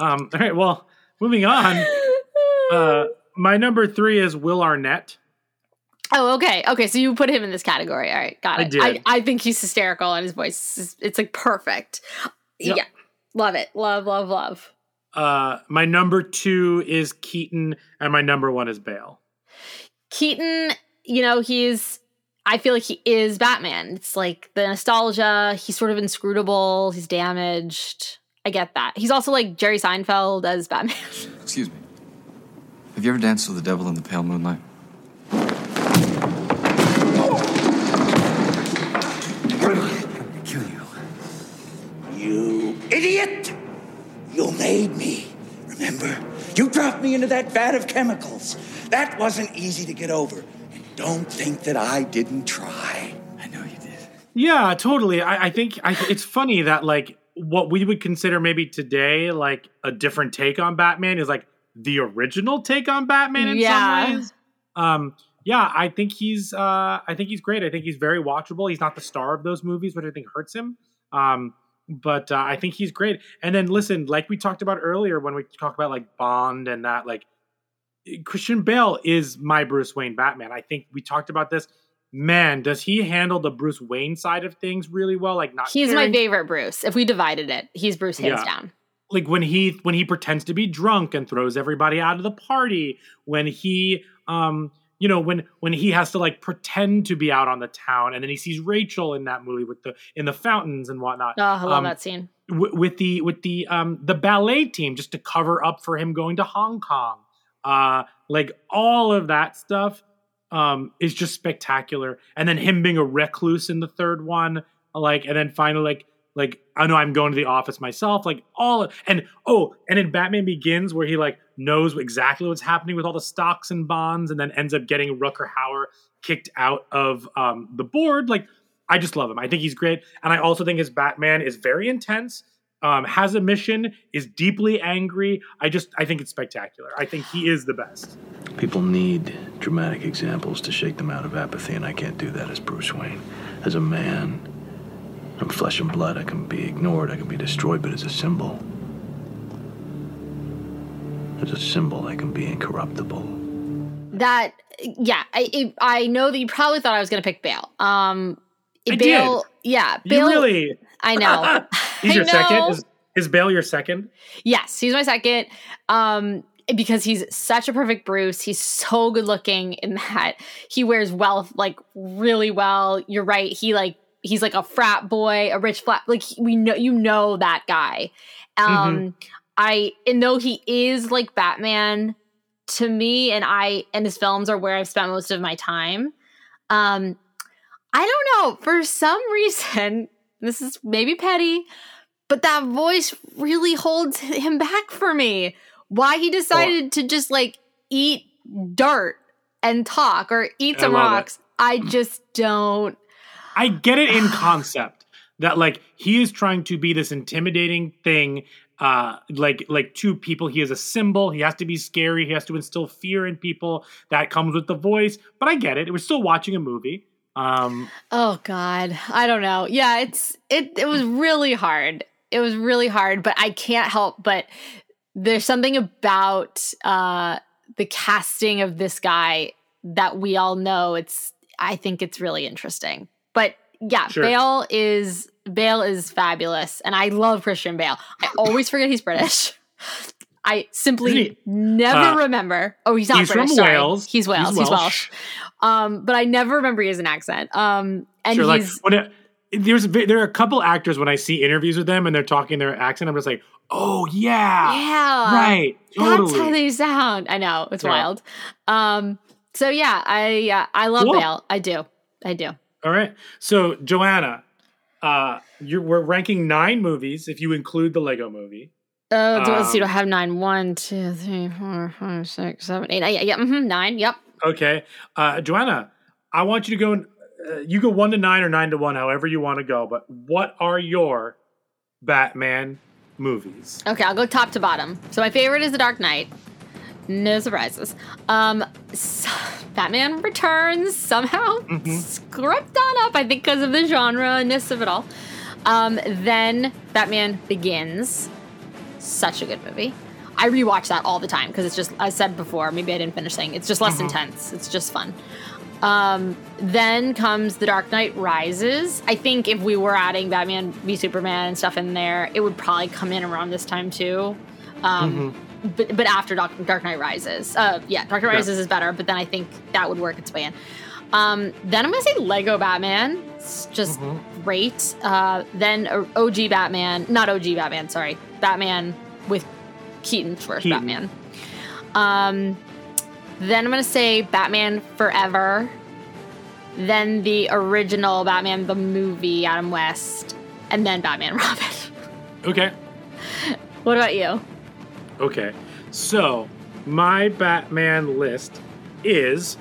Um, all right. Well, moving on. <laughs> Uh, my number three is Will Arnett. Oh, okay. Okay, so you put him in this category. All right, got I it. did. I, I think he's hysterical and his voice is it's like perfect. Yep. Yeah. Love it. Love, love, love. Uh, my number two is Keaton, and my number one is Bale. Keaton, you know, he's I feel like he is Batman. It's like the nostalgia, he's sort of inscrutable, he's damaged. I get that. He's also like Jerry Seinfeld as Batman. <laughs> Excuse me. Have you ever danced with the devil in the pale moonlight? Kill you. You idiot! You made me. Remember? You dropped me into that vat of chemicals. That wasn't easy to get over. And don't think that I didn't try. I know you did. Yeah, totally. I, I think I, it's funny that like what we would consider maybe today like a different take on Batman is like the original take on Batman in Yeah. some ways. Um, yeah, I think he's uh, I think he's great. I think he's very watchable. He's not the star of those movies, which I think hurts him. Um, but uh, I think he's great. And then listen, like we talked about earlier when we talked about like Bond and that, like Christian Bale is my Bruce Wayne Batman. I think we talked about this. Man, does he handle the Bruce Wayne side of things really well? Like not he's my favorite Bruce. If we divided it, he's Bruce hands Yeah. down. like when he when he pretends to be drunk and throws everybody out of the party when he um you know when when he has to like pretend to be out on the town and then he sees rachel in that movie with the in the fountains and whatnot Oh, I love Um, that scene. w- with the with the um the ballet team just to cover up for him going to hong kong uh like all of that stuff um is just spectacular and then him being a recluse in the third one like and then finally like like I know I'm going to the office myself, like all and oh, and in Batman Begins where he like knows exactly what's happening with all the stocks and bonds, and then ends up getting Rutger Hauer kicked out of um, the board. Like I just love him. I think he's great, and I also think his Batman is very intense. Um, has a mission, is deeply angry. I just I think it's spectacular. I think he is the best. People need dramatic examples to shake them out of apathy, and I can't do that as Bruce Wayne. As a man, I'm flesh and blood. I can be ignored, I can be destroyed, but as a symbol, as a symbol, I can be incorruptible. That yeah, I I I know that you probably thought I was gonna pick Bale. Um I Bale, did. yeah, You really? I know. <laughs> He's I your second. Is, is Bale your second? Yes, he's my second. Um, because he's such a perfect Bruce. He's so good looking in that he wears well, like really well. You're right. He like he's like a frat boy, a rich frat. Like we know, you know that guy. Um, I and though he is like Batman to me, and I and his films are where I've spent most of my time. Um, I don't know for some <laughs> reason. This is maybe petty, but that voice really holds him back for me. Why he decided to just like eat dirt and talk or eat I some it. rocks, I just don't. I get it in <sighs> concept that like he is trying to be this intimidating thing uh like like to people he is a symbol he has to be scary he has to instill fear in people that comes with the voice but i get it we're still watching a movie um Oh God, I don't know. Yeah, it's it. It was really hard. It was really hard, but I can't help but there's something about uh the casting of this guy that we all know. It's I think it's really interesting. But yeah, Sure. Bale is Bale is fabulous, and I love Christian Bale. I always forget he's British. <laughs> I simply never Uh, remember. Oh, he's not he's from British. sorry. Wales. He's Wales. He's He's Welsh. Um, but I never remember he has an accent. Um, and sure like when it, there's a, there are a couple actors when i see interviews with them and they're talking their accent i'm just like oh yeah yeah, right totally That's how they sound. I know it's Yeah. wild. Um, so yeah, I uh, I love Cool. Bale. I do. I do. All right. So, Joanna, uh, you're, we're ranking nine movies if you include the Lego movie. Uh, so let's see. Do I Um, have nine? One, two, three, four, five, six, seven, eight. nine. Yeah, yeah, mhm, nine. Yep. Okay, uh, Joanna, I want you to go. Uh, you go one to nine or nine to one, however you want to go. But what are your Batman movies? Okay, I'll go top to bottom. So my favorite is The Dark Knight. No surprises. Um, s- Batman Returns somehow script on up. I think because of the genre-ness of it all. Um, then Batman Begins. Such a good movie. I rewatch that all the time because it's just I said before. Maybe I didn't finish saying it's just less Mhm. intense. It's just fun. Um, then comes The Dark Knight Rises. I think if we were adding Batman v Superman and stuff in there, it would probably come in around this time too. Um, but, but after Dark, Dark Knight Rises. Uh, yeah, Dark Knight Yeah. Rises is better, but then I think that would work its way in. Um, then I'm gonna say Lego Batman. It's just great. Uh, then OG Batman, not OG Batman, sorry, Batman with Keaton's first Keaton. Batman. Um, then I'm gonna say Batman Forever. Then the original Batman the movie, Adam West, and then Batman <laughs> Robin. Okay. what about you? Okay. So, my Batman list is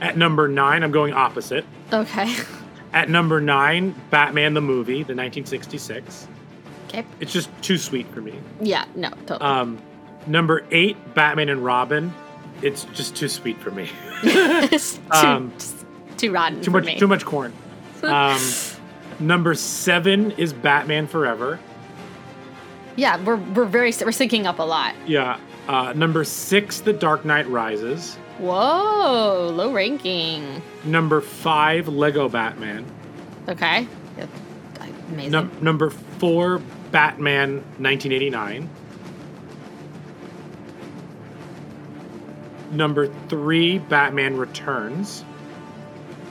at number nine, I'm going opposite. Okay. <laughs> At number nine, Batman the movie, the 1966. Okay. It's just too sweet for me. Yeah, no, totally. Um, number eight, Batman and Robin. It's just too sweet for me. <laughs> <laughs> It's too, um, too rotten too for much, me. too much corn. Um, number seven is Batman Forever. Yeah, we're we're very we're syncing up a lot. Yeah. Uh, number six, The Dark Knight Rises. Whoa, low ranking. Number five, Lego Batman. Okay. Amazing. Num- number four, Batman 1989. Number three, Batman Returns.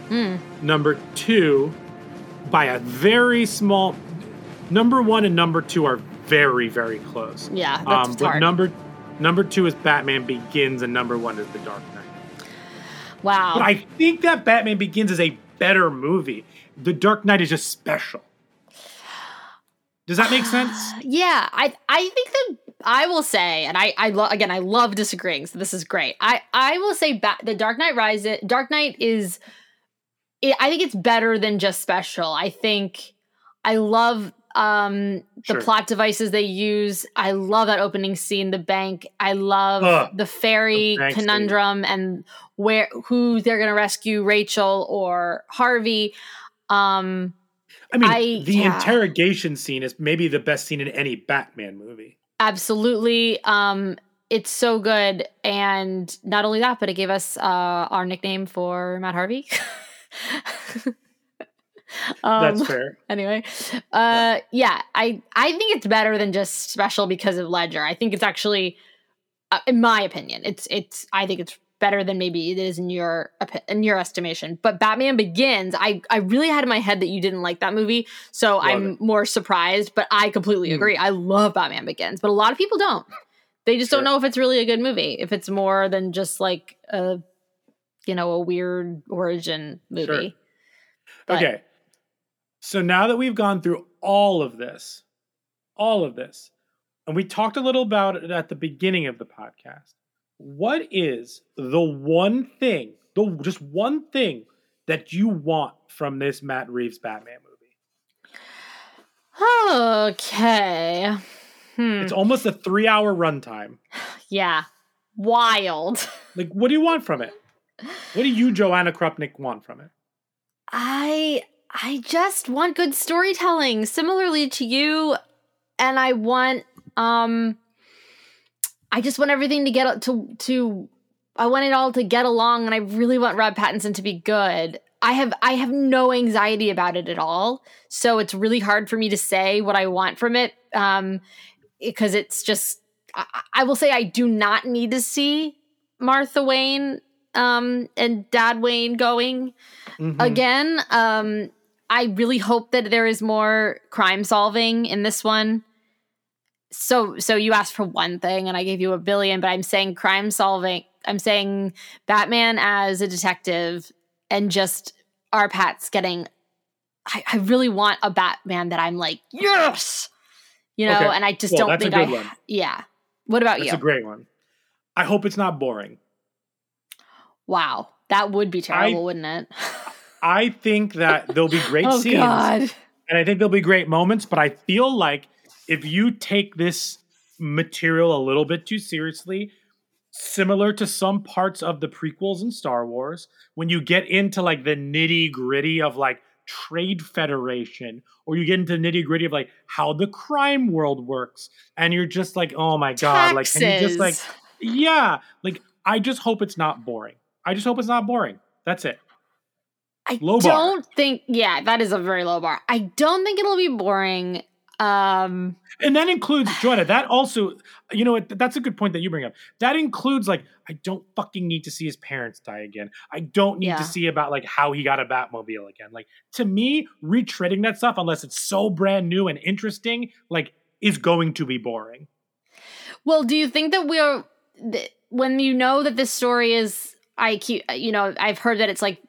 Hmm. Number two, by a very small. Number one and number two are very, very close. Yeah, that's Um, but hard. number number two is Batman Begins, and number one is The Dark Knight. wow. But I think that Batman Begins is a better movie. The Dark Knight is just special. Does that make sense? <sighs> yeah, I I think that I will say, and I I lo- again I love disagreeing, so this is great. I I will say ba- the Dark Knight Rises. Dark Knight is, it, I think it's better than just special. I think I love um the Sure. plot devices they use. I love that opening scene, the bank. I love Ugh, the ferry the scene. conundrum and where who they're gonna rescue, Rachel or Harvey. Um, I mean, I- the yeah. interrogation scene is maybe the best scene in any Batman movie. Absolutely. Um, it's so good. And not only that, but it gave us uh, our nickname for Matt Harvey. <laughs> um, That's fair. <laughs> Anyway, uh, yeah, I I think it's better than just special because of Ledger. I think it's actually, uh, in my opinion, it's it's. I think it's better than maybe it is in your in your estimation. But Batman Begins, I I really had in my head that you didn't like that movie, so Love I'm it. more surprised. But I completely Mm. agree. I love Batman Begins, but a lot of people don't. They just don't know if it's really a good movie. If it's more than just like a, you know, a weird origin movie. But- Okay. So now that we've gone through all of this, all of this, and we talked a little about it at the beginning of the podcast, what is the one thing, the just one thing that you want from this Matt Reeves Batman movie? Okay. Hmm. It's almost a three hour runtime. <sighs> Yeah. Wild. <laughs> Like, what do you want from it? What do you, Joanna Krupnik, want from it? I I just want good storytelling similarly to you and I want um I just want everything to get to to I want it all to get along and I really want Rob Pattinson to be good. I have I have no anxiety about it at all. So it's really hard for me to say what I want from it um because it's just I, I will say I do not need to see Martha Wayne um and Dad Wayne going Mhm. again um i really hope that there is more crime solving in this one so so you asked for one thing and i gave you a billion but i'm saying crime solving i'm saying batman as a detective and just our pats getting I, I really want a batman that i'm like yes you know Okay. and i just Well, don't that's a think i one. yeah what about That's you It's a great one. I hope it's not boring. Wow, that would be terrible, I- wouldn't it? <laughs> I think that there'll be great oh scenes. God. and I think there'll be great moments, but I feel like if you take this material a little bit too seriously, similar to some parts of the prequels in Star Wars, when you get into like the nitty gritty of like trade federation, or you get into the nitty gritty of like how the crime world works, and you're just like, oh my god, like can you just like, yeah, like I just hope it's not boring. I just hope it's not boring. That's it. I Low bar. don't think. Yeah, that is a very low bar. I don't think it'll be boring. Um, And that includes Joanna. That also, you know, that's a good point that you bring up. That includes like, I don't fucking need to see his parents die again. I don't need Yeah. to see about like how he got a Batmobile again. Like to me, retreading that stuff unless it's so brand new and interesting, like is going to be boring. well, do you think that we're th- when you know that this story is? I keep you know I've heard that it's like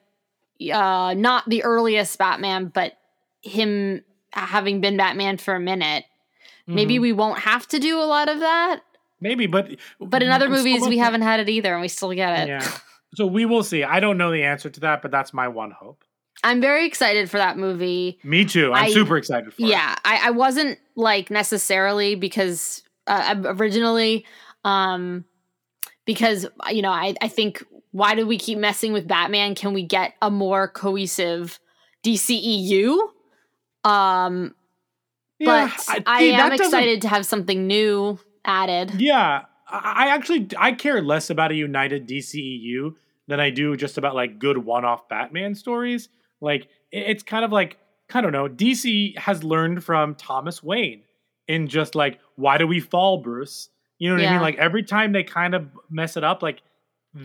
uh not the earliest Batman, but him having been Batman for a minute. Maybe Mhm. we won't have to do a lot of that. maybe, but But in other movies, we haven't had it either, and we still get it. Yeah. <laughs> So we will see. I don't know the answer to that, but that's my one hope. I'm very excited for that movie. Me too. I'm I- super excited for it. yeah I, I wasn't like necessarily because uh, originally um because you know I, I think why do we keep messing with batman can we get a more cohesive dceu um Yeah, but I- i, am excited to have something new added Yeah, I actually I care less about a united DCEU than I do just about like good one-off Batman stories. Like it's kind of like I don't know. DC has learned from Thomas Wayne in just like why do we fall, Bruce? You know what I mean? Like every time they kind of mess it up, like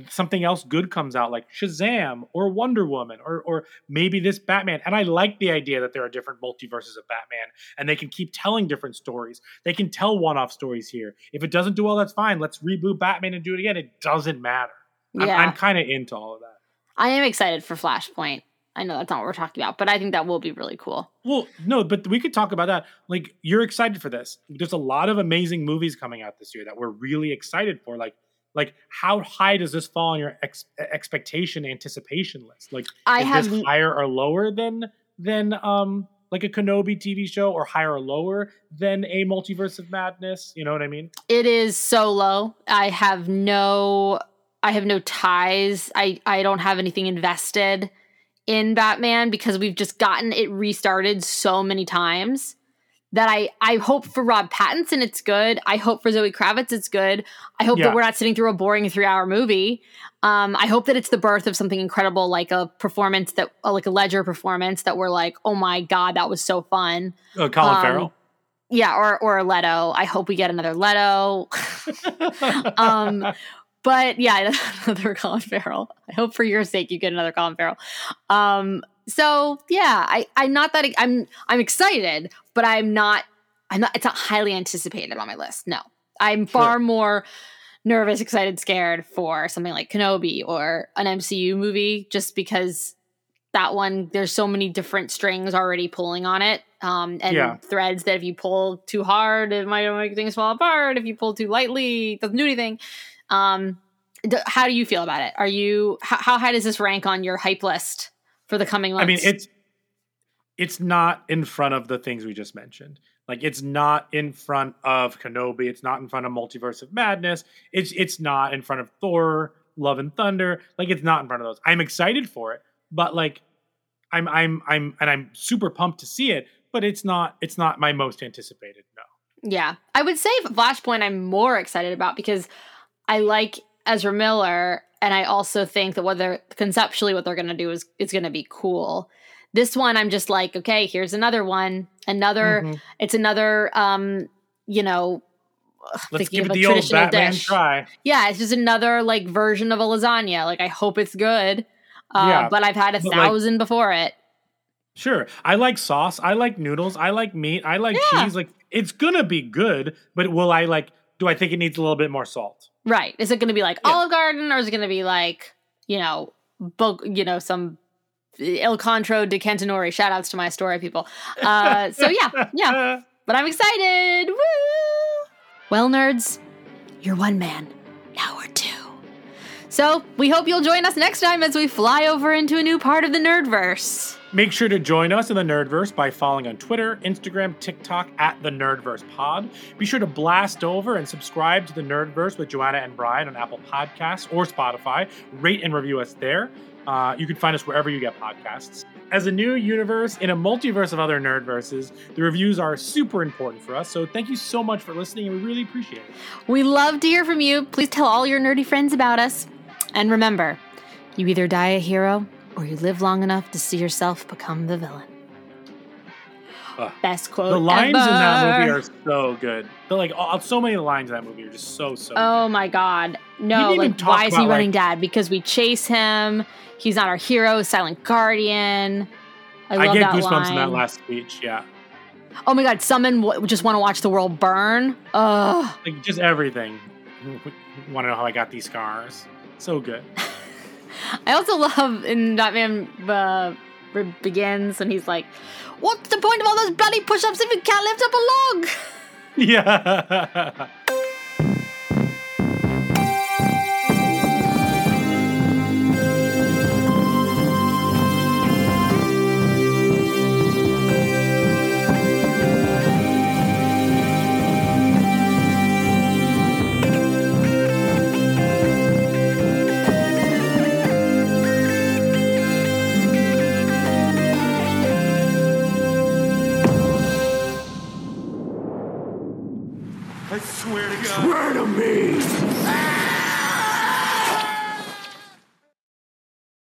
something else good comes out, like Shazam or Wonder Woman or or maybe this Batman. And I like the idea that there are different multiverses of Batman and they can keep telling different stories. They can tell one-off stories here. If it doesn't do well, that's fine. Let's reboot Batman and do it again. It doesn't matter. I'm, Yeah. I'm kind of into all of that. i am excited for flashpoint i know that's not what we're talking about but i think that will be really cool Well, no, but we could talk about that. Like, you're excited for this. There's a lot of amazing movies coming out this year that we're really excited for. Like, like how high does this fall on your ex- expectation anticipation list? Like, I is have- this higher or lower than than um like a Kenobi TV show, or higher or lower than a Multiverse of Madness? You know what I mean? it is so low i have no i have no ties i i don't have anything invested in batman because we've just gotten it restarted so many times that i i hope for rob pattinson it's good i hope for zoe kravitz it's good i hope Yeah. that we're not sitting through a boring three hour movie um i hope that it's the birth of something incredible like a performance that uh, like a ledger performance that we're like oh my god that was so fun Uh, Colin Um, Farrell. yeah, or or a Leto. I hope we get another Leto. <laughs> um, but yeah, <laughs> another Colin Farrell. I hope for your sake you get another Colin Farrell. Um, so yeah, I I'm not that I'm I'm excited, but I'm not I'm not it's not highly anticipated on my list. No. I'm far more nervous, excited, scared for something like Kenobi or an MCU movie just because that one there's so many different strings already pulling on it um and Yeah. threads that if you pull too hard it might make things fall apart if you pull too lightly it doesn't do anything um d- how do you feel about it are you how, how high does this rank on your hype list for the coming months I mean, it's it's not in front of the things we just mentioned. Like it's not in front of Kenobi. It's not in front of Multiverse of Madness. It's it's not in front of Thor, Love and Thunder. Like it's not in front of those. I'm excited for it, but like I'm I'm I'm and I'm super pumped to see it. But it's not it's not my most anticipated. No. Yeah. I would say Flashpoint I'm more excited about because I like Ezra Miller and I also think that what they're conceptually what they're gonna do is is gonna be cool. This one I'm just like, okay, here's another one. Another Mhm. it's another um, you know, Let's give it a the old Batman dish. try. Yeah, it's just another like version of a lasagna. Like I hope it's good. Uh, Yeah, but I've had a but, like- thousand before it. Sure. I like sauce. I like noodles. I like meat. I like Yeah. cheese. Like it's gonna be good, but will I like do I think it needs a little bit more salt? Right. Is it going to be like Olive Garden or is it going to be like, you know, book, you know, some Il Contro de Cantonori? Shout outs to my story people. Uh, so yeah, yeah. <laughs> But I'm excited. Woo! Well, nerds, you're one man. Now we're two. So So we hope you'll join us next time as we fly over into a new part of the Nerdverse. Make sure to join us in the Nerdverse by following on Twitter, Instagram, TikTok at the Nerdverse Pod. Be sure to blast over and subscribe to the Nerdverse with Joanna and Bryan on Apple Podcasts or Spotify. Rate and review us there. Uh, you can find us wherever you get podcasts. As a new universe in a multiverse of other nerdverses, the reviews are super important for us. So thank you so much for listening, and we really appreciate it. We love to hear from you. Please tell all your nerdy friends about us. And remember, you either die a hero or you live long enough to see yourself become the villain. Ugh. Best quote. the lines in that movie are so good. They're like all, so many lines in that movie are just so so. Oh my god. No, didn't like why is he running like- dad? Because we chase him. He's not our hero, silent guardian. I, I, get that goosebumps line. in that last speech. Yeah, Oh my god, someone w- just want to watch the world burn. Ugh. like just everything. <laughs> Want to know how I got these scars? So good. <laughs> I also love in Batman uh, Be- Begins and he's like, "What's the point of all those bloody push-ups if you can't lift up a log?" <laughs> Yeah.